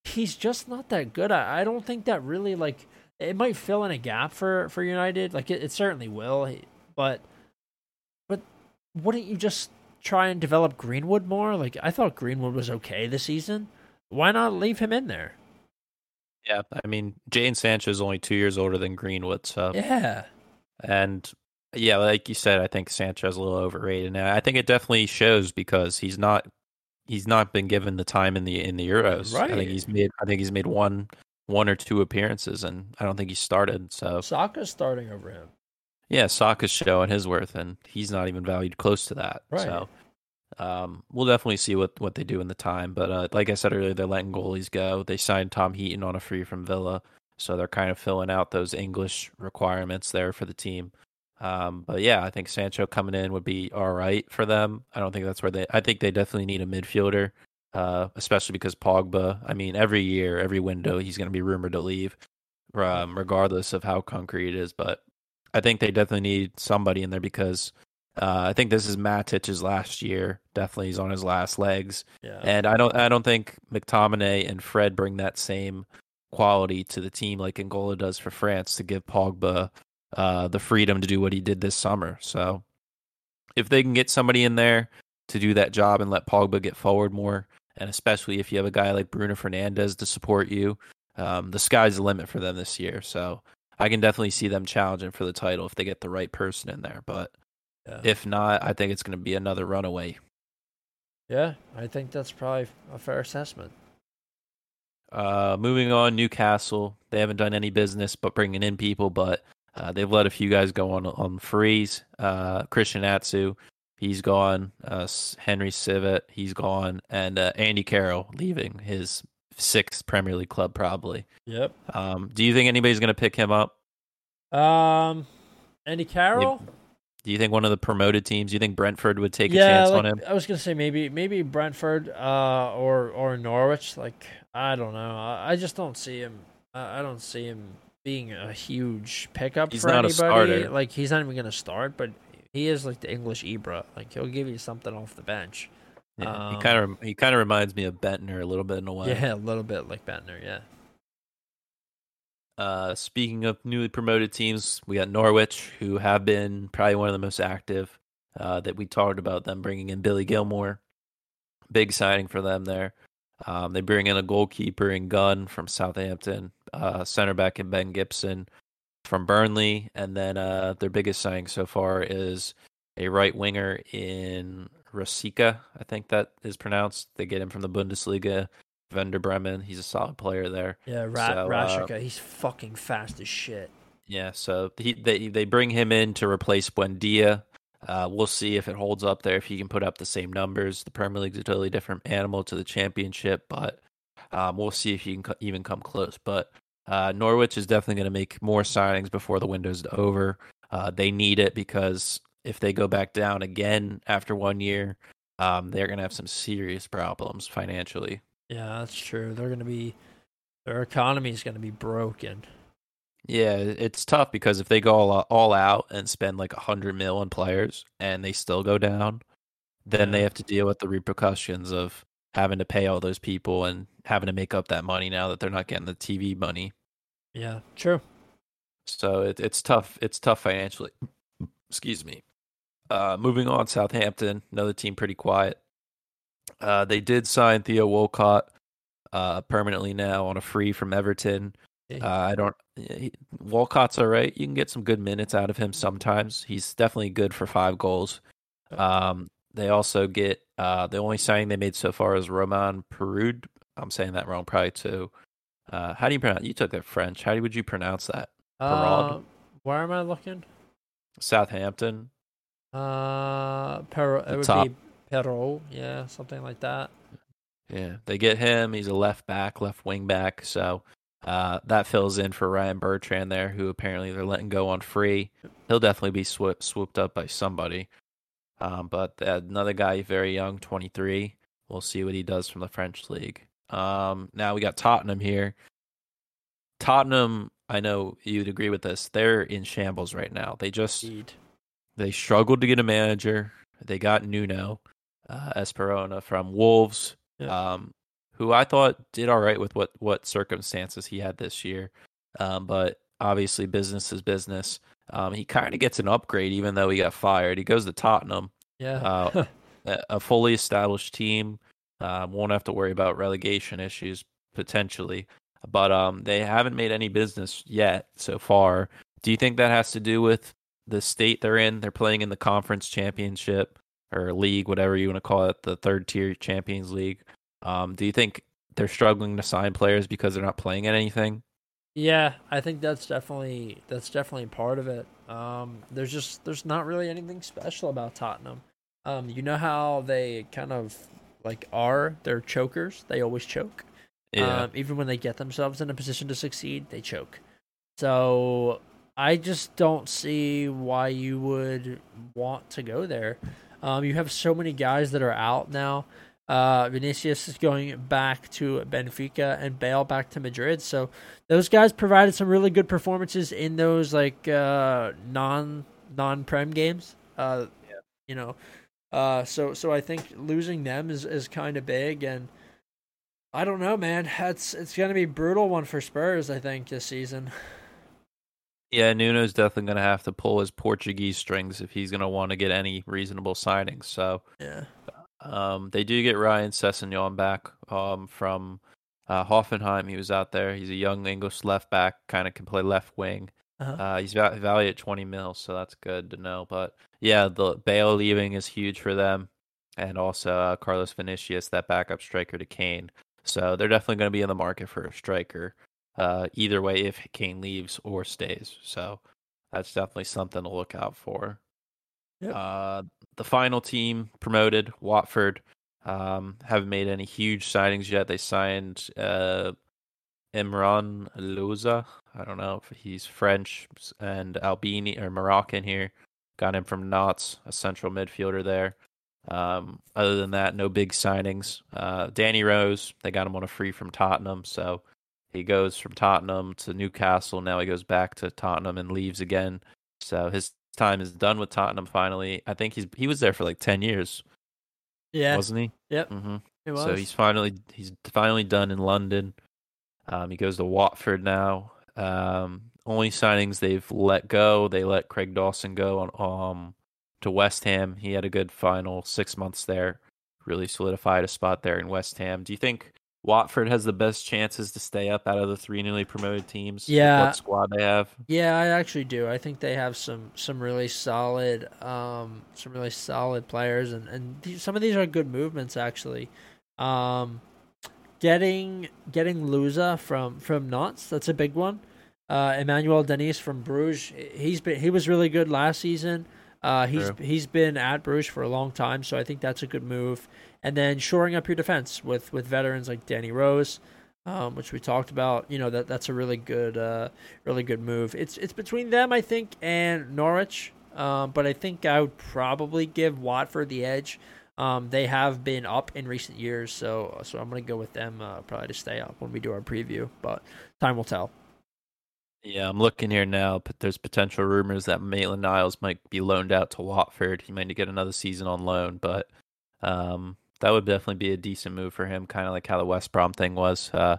Speaker 1: he's just not that good. I, I don't think that really like it might fill in a gap for for United. Like it, it certainly will, but wouldn't you just try and develop Greenwood more? Like I thought Greenwood was okay this season. Why not leave him in there?
Speaker 2: Yeah. I mean, Jane Sancho is only two years older than Greenwood, so
Speaker 1: Yeah,
Speaker 2: and yeah, like you said, I think Sancho's a little overrated. And I think it definitely shows because he's not he's not been given the time in the in the Euros. I think he's made I think he's made one one or two appearances and I don't think he started. So
Speaker 1: Saka's starting over him.
Speaker 2: Yeah, Saka's showing his worth and he's not even valued close to that.
Speaker 1: Right.
Speaker 2: So um, we'll definitely see what, what they do in the time. But uh, like I said earlier, they're letting goalies go. They signed Tom Heaton on a free from Villa, so they're kind of filling out those English requirements there for the team. Um, but yeah, I think Sancho coming in would be all right for them. I don't think that's where they. I think they definitely need a midfielder, uh, especially because Pogba. I mean, every year, every window, he's going to be rumored to leave, um, regardless of how concrete it is. But I think they definitely need somebody in there because uh, I think this is Matic's last year. Definitely, he's on his last legs,
Speaker 1: Yeah,
Speaker 2: and I don't. I don't think McTominay and Fred bring that same quality to the team like N'Golo does for France to give Pogba uh, the freedom to do what he did this summer. So, if they can get somebody in there to do that job and let Pogba get forward more, and especially if you have a guy like Bruno Fernandes to support you, um, the sky's the limit for them this year. So. I can definitely see them challenging for the title if they get the right person in there. But
Speaker 1: yeah.
Speaker 2: if not, I think it's going to be another runaway.
Speaker 1: yeah. I think that's probably a fair assessment.
Speaker 2: Uh, moving on, Newcastle. They haven't done any business but bringing in people, but uh, they've let a few guys go on on freeze. Uh, Christian Atsu, he's gone. Uh, Henri Saivet, he's gone, and uh, Andy Carroll leaving his sixth Premier League club probably.
Speaker 1: Yep.
Speaker 2: Um, do you think anybody's going to pick him up?
Speaker 1: Um, Andy Carroll.
Speaker 2: Do you think one of the promoted teams? Do you think Brentford would take a chance
Speaker 1: like,
Speaker 2: on him?
Speaker 1: I was gonna say maybe maybe Brentford uh, or or Norwich. Like I don't know. I, I just don't see him. I, I don't see him being a huge pickup
Speaker 2: He's
Speaker 1: for anybody. Like he's not even gonna start, but he is like the English Ibra. Like he'll give you something off the bench.
Speaker 2: Yeah, he
Speaker 1: um,
Speaker 2: kind of he kind of reminds me of Bendtner a little bit in a way.
Speaker 1: Yeah, a little bit like Bendtner. Yeah.
Speaker 2: Uh, speaking of newly promoted teams, we got Norwich, who have been probably one of the most active. Uh, that we talked about them bringing in Billy Gilmour, big signing for them there. Um, they bring in a goalkeeper in Gunn from Southampton, uh, center back in Ben Gibson from Burnley, and then uh, their biggest signing so far is a right winger in Rashica, I think that is pronounced. They get him from the Bundesliga, Werder Bremen. He's a solid player there.
Speaker 1: Yeah, Ra-
Speaker 2: So, uh,
Speaker 1: he's fucking fast as shit.
Speaker 2: Yeah, so he they they bring him in to replace Buendia. Uh, we'll see if it holds up there. If he can put up the same numbers, the Premier League's a totally different animal to the Championship, but um, we'll see if he can co- even come close. But uh, Norwich is definitely going to make more signings before the window's over. Uh, they need it because if they go back down again after one year, um, they're going to have some serious problems financially.
Speaker 1: Yeah, that's true. They're gonna be their economy is gonna be broken.
Speaker 2: Yeah, it's tough because if they go all, all out and spend like a hundred mil on players and they still go down, then they have to deal with the repercussions of having to pay all those people and having to make up that money now that they're not getting the TV money.
Speaker 1: Yeah, true.
Speaker 2: So it, it's tough. It's tough financially. Excuse me. Uh, moving on, Southampton, another team pretty quiet. Uh, they did sign Theo Walcott uh, permanently now on a free from Everton. Uh, I don't. He, Walcott's all right. You can get some good minutes out of him sometimes. He's definitely good for five goals. Um, they also get uh, the only signing they made so far is Romain Perraud. I'm saying that wrong, probably too. Uh, how do you pronounce? You took that French. How would you pronounce that?
Speaker 1: Uh, where am I looking?
Speaker 2: Southampton.
Speaker 1: Uh, Pero. It would
Speaker 2: top.
Speaker 1: be Pero. Yeah, something like that.
Speaker 2: Yeah, they get him. He's a left back, left wing back. So uh, that fills in for Ryan Bertrand there, who apparently they're letting go on free. He'll definitely be swoop, swooped up by somebody. Um, but another guy, very young, 23. We'll see what he does from the French league. Um, now we got Tottenham here. Tottenham, I know you'd agree with this. They're in shambles right now. They just
Speaker 1: Indeed.
Speaker 2: They struggled to get a manager. They got Nuno uh, Esperona from Wolves,
Speaker 1: Yeah.
Speaker 2: um, who I thought did all right with what what circumstances he had this year. Um, but obviously, business is business. Um, he kind of gets an upgrade, even though he got fired. He goes to Tottenham,
Speaker 1: Yeah.
Speaker 2: Uh, a fully established team. Uh, won't have to worry about relegation issues potentially, but um, they haven't made any business yet so far. Do you think that has to do with the state they're in? They're playing in the conference championship or league, whatever you want to call it, the third tier Champions League. Um, do you think they're struggling to sign players because they're not playing at anything?
Speaker 1: Yeah, I think that's definitely that's definitely part of it. Um, there's just there's not really anything special about Tottenham. Um, you know how they kind of like are they're chokers. They always choke. Um, even when they get themselves in a position to succeed, they choke. So I just don't see why you would want to go there. Um, you have so many guys that are out now. Uh, Vinicius is going back to Benfica and Bale back to Madrid. So those guys provided some really good performances in those like uh, non non prem games. Uh,
Speaker 2: Yeah.
Speaker 1: You know, uh, so so I think losing them is, is kind of big, and I don't know, man. That's it's gonna be a brutal one for Spurs. I think this season.
Speaker 2: Yeah, Nuno's definitely going to have to pull his Portuguese strings if he's going to want to get any reasonable signings. So
Speaker 1: Yeah.
Speaker 2: um, they do get Ryan Sessegnon back um, from uh, Hoffenheim. He was out there. He's a young English left back, kind of can play left wing.
Speaker 1: Uh-huh.
Speaker 2: Uh, he's val- valued at 20 mil, so that's good to know. But yeah, the Bale leaving is huge for them, and also uh, Carlos Vinicius, that backup striker to Kane. So they're definitely going to be in the market for a striker. Uh, either way, if Kane leaves or stays, so that's definitely something to look out for.
Speaker 1: Yep.
Speaker 2: Uh, the final team promoted, Watford, um, haven't made any huge signings yet. They signed uh, Imran Louza. I don't know if he's French and Albini or Moroccan here. Got him from Nantes, a central midfielder there. Um, other than that, no big signings. Uh, Danny Rose, they got him on a free from Tottenham, so he goes from Tottenham to Newcastle. Now he goes back to Tottenham and leaves again. So his time is done with Tottenham. Finally, I think he's he was there for like ten years,
Speaker 1: Yeah.
Speaker 2: wasn't he?
Speaker 1: Yep.
Speaker 2: hmm
Speaker 1: it was.
Speaker 2: So he's finally he's finally done in London. Um, he goes to Watford now. Um, only signings they've let go. They let Craig Dawson go on um to West Ham. He had a good final six months there. Really solidified a spot there in West Ham. Do you think Watford has the best chances to stay up out of the three newly promoted teams?
Speaker 1: Yeah.
Speaker 2: What squad they have?
Speaker 1: Yeah, I actually do. I think they have some some really solid um some really solid players and and these, some of these are good movements actually. Um getting getting Louza from from Nantes, that's a big one. Uh Emmanuel Dennis from Bruges, he's been he was really good last season. Uh he's
Speaker 2: True.
Speaker 1: he's been at Bruges for a long time, so I think that's a good move. And then shoring up your defense with with veterans like Danny Rose, um, which we talked about. You know that that's a really good uh, really good move. It's it's between them, I think, and Norwich. Um, but I think I would probably give Watford the edge. Um, they have been up in recent years, so so I'm gonna go with them uh, probably to stay up when we do our preview. But time will tell.
Speaker 2: Yeah, I'm looking here now, but there's potential rumors that Maitland Niles might be loaned out to Watford. He might get another season on loan, but um, that would definitely be a decent move for him, kind of like how the West Brom thing was. Uh,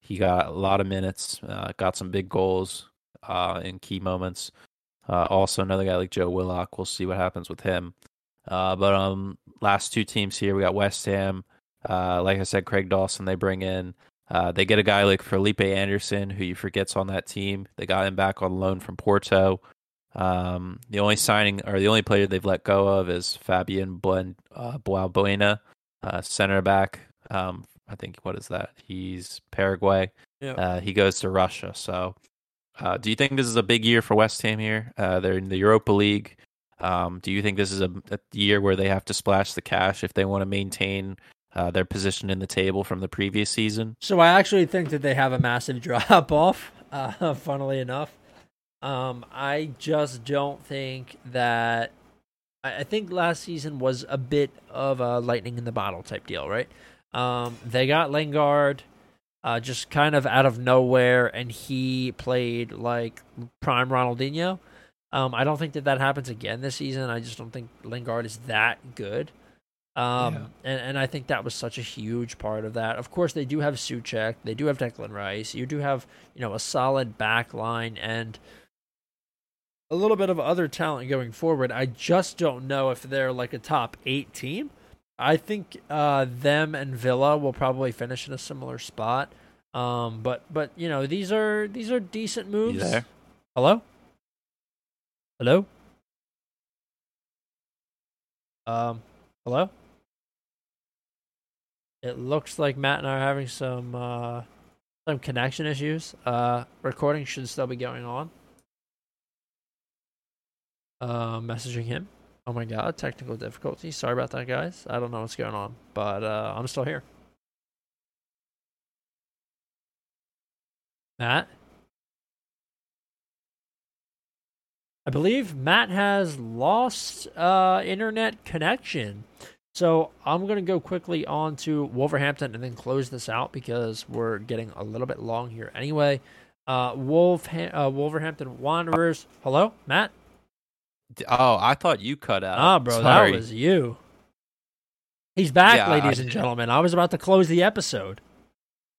Speaker 2: he got a lot of minutes, uh, got some big goals uh, in key moments. Uh, also, another guy like Joe Willock. We'll see what happens with him. Uh, but um, last two teams here, we got West Ham. Uh, like I said, Craig Dawson they bring in. They get a guy like Felipe Anderson, who you forget's on that team. They got him back on loan from Porto. Um, the only signing or the only player they've let go of is Fabian Buen, Balbuena, uh, center back. Um, I think what is that? He's Paraguay.
Speaker 1: Yeah.
Speaker 2: Uh, he goes to Russia. So, uh, do you think this is a big year for West Ham here? Uh, they're in the Europa League. Um, do you think this is a, a year where they have to splash the cash if they want to maintain uh, their position in the table from the previous season?
Speaker 1: So I actually think that they have a massive drop off. Uh, funnily enough, um, I just don't think that. I, think last season was a bit of a lightning in the bottle type deal, right? Um, they got Lingard, uh, just kind of out of nowhere, and he played like prime Ronaldinho. Um, I don't think that that happens again this season. I just don't think Lingard is that good. Um,
Speaker 3: Yeah.
Speaker 1: and, and I think that was such a huge part of that. Of course, they do have Souček, they do have Declan Rice, you do have you know a solid back line and a little bit of other talent going forward. I just don't know if they're like a top eight team. I think uh, them and Villa will probably finish in a similar spot. Um, but but you know these are these are decent moves. Hello. Hello. Um. Hello. It looks like Matt and I are having some uh, some connection issues. Uh, recording should still be going on. Uh, messaging him. Oh my god, technical difficulties. Sorry about that, guys. I don't know what's going on, but uh, I'm still here. Matt? I believe Matt has lost uh, internet connection. So I'm going to go quickly on to Wolverhampton and then close this out because we're getting a little bit long here anyway. Uh, Wolf, uh, Wolverhampton Wanderers. Hello, Matt?
Speaker 2: Oh, I thought you cut out.
Speaker 1: Ah, bro,
Speaker 2: Sorry.
Speaker 1: that was you. He's back,
Speaker 2: Yeah,
Speaker 1: ladies
Speaker 2: I-
Speaker 1: and gentlemen. I was about to close the episode.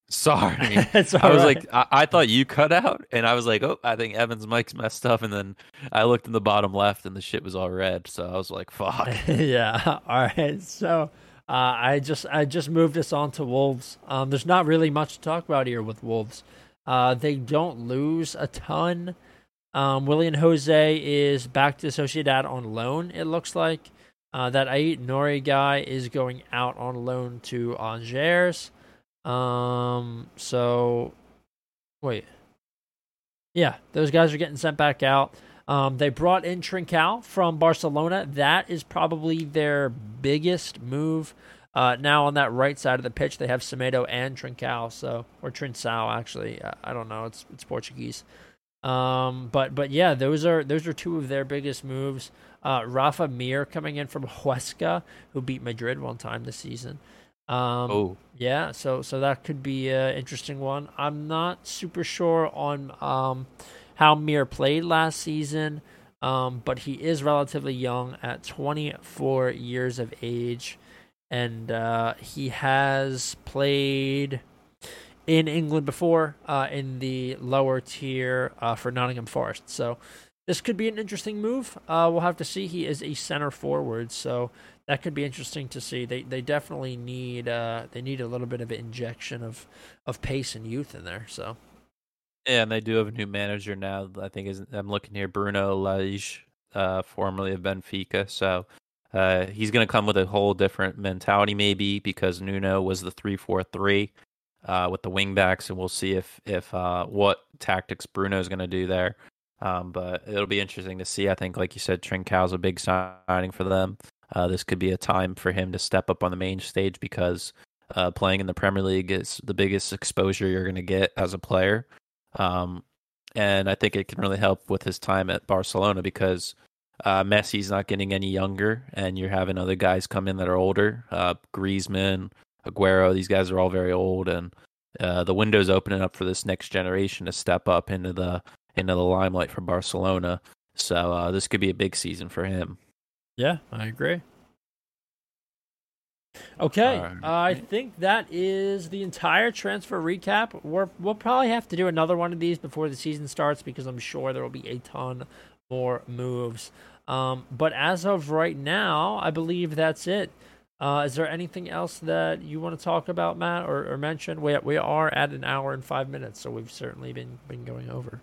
Speaker 2: Sorry. I was
Speaker 1: alright.
Speaker 2: like, I-, I thought you cut out, and I was like, oh, I think Evan's mic's messed up, and then I looked in the bottom left, and the shit was all red. So I was like, fuck.
Speaker 1: yeah. All right. So uh, I just I just moved us on to Wolves. Um, there's not really much to talk about here with Wolves. Uh, they don't lose a ton. Um, Willian José is back to Sociedad on loan. It looks like uh, that Aït-Nouri guy is going out on loan to Angers. Um, so wait, yeah, those guys are getting sent back out. Um, they brought in Trincao from Barcelona. That is probably their biggest move. Uh, now on that right side of the pitch, they have Semedo and Trincao. So or Trincao actually. I, I don't know. It's it's Portuguese. Um, but but yeah, those are those are two of their biggest moves. Uh, Rafa Mir coming in from Huesca, who beat Madrid one time this season. Um,
Speaker 2: oh,
Speaker 1: yeah, so so that could be an interesting one. I'm not super sure on um, how Mir played last season, um, but he is relatively young at 24 years of age, and uh, he has played in England before uh, in the lower tier uh, for Nottingham Forest. So this could be an interesting move. Uh, we'll have to see. He is a center forward, so that could be interesting to see. They they definitely need uh they need a little bit of injection of of pace and youth in there. So
Speaker 2: yeah, and they do have a new manager now. I think is I'm looking here, Bruno Lage, uh, formerly of Benfica. So uh, he's going to come with a whole different mentality, maybe because Nuno was the three four three uh, with the wingbacks, and we'll see if if uh, what tactics Bruno is going to do there. Um, but it'll be interesting to see. I think, like you said, Trincao's a big signing for them. Uh, this could be a time for him to step up on the main stage because uh, playing in the Premier League is the biggest exposure you're going to get as a player. Um, and I think it can really help with his time at Barcelona because uh, Messi's not getting any younger, and you're having other guys come in that are older. Uh, Griezmann, Aguero, these guys are all very old, and uh, the window's opening up for this next generation to step up into the into the limelight for Barcelona. So uh, this could be a big season for him.
Speaker 1: yeah, I agree. Okay,
Speaker 2: Alright.
Speaker 1: uh, I think that is the entire transfer recap. We're, we'll probably have to do another one of these before the season starts because I'm sure there will be a ton more moves. Um, but as of right now, I believe that's it. Uh, is there anything else that you want to talk about, Matt, or, or mention? We we are at an hour and five minutes, so we've certainly been been going over.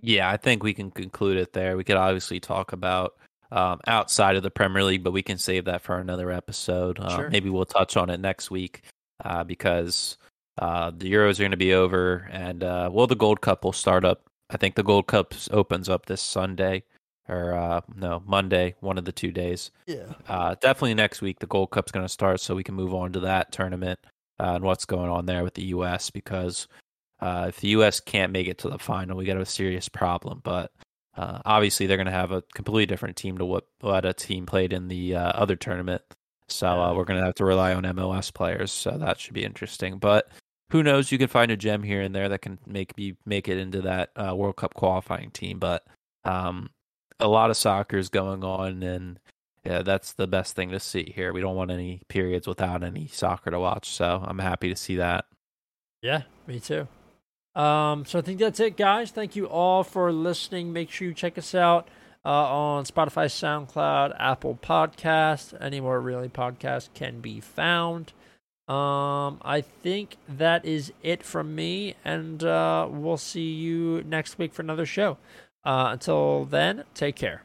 Speaker 2: Yeah, I think we can conclude it there. We could obviously talk about um, outside of the Premier League, but we can save that for another episode. Uh,
Speaker 1: Sure.
Speaker 2: Maybe we'll touch on it next week uh, because uh, the Euros are going to be over, and uh, well, the Gold Cup will start up. I think the Gold Cup opens up this Sunday or uh, no Monday, one of the two days.
Speaker 1: Yeah.
Speaker 2: Uh, definitely next week the Gold Cup's going to start, so we can move on to that tournament uh, and what's going on there with the U.S. Because uh, if the U.S. can't make it to the final, we got a serious problem. But uh, obviously, they're going to have a completely different team to what what a team played in the uh, other tournament. So uh, we're going to have to rely on MLS players. So that should be interesting. But who knows? You can find a gem here and there that can make me make it into that uh, World Cup qualifying team. But um, a lot of soccer is going on, and yeah, that's the best thing to see here. We don't want any periods without any soccer to watch. So I'm happy to see that.
Speaker 1: Yeah, me too. Um, so I think that's it, guys. Thank you all for listening. Make sure you check us out uh, on Spotify, SoundCloud, Apple Podcast, anywhere really podcast can be found. Um, I think that is it from me, and uh, we'll see you next week for another show. Uh, until then, take care.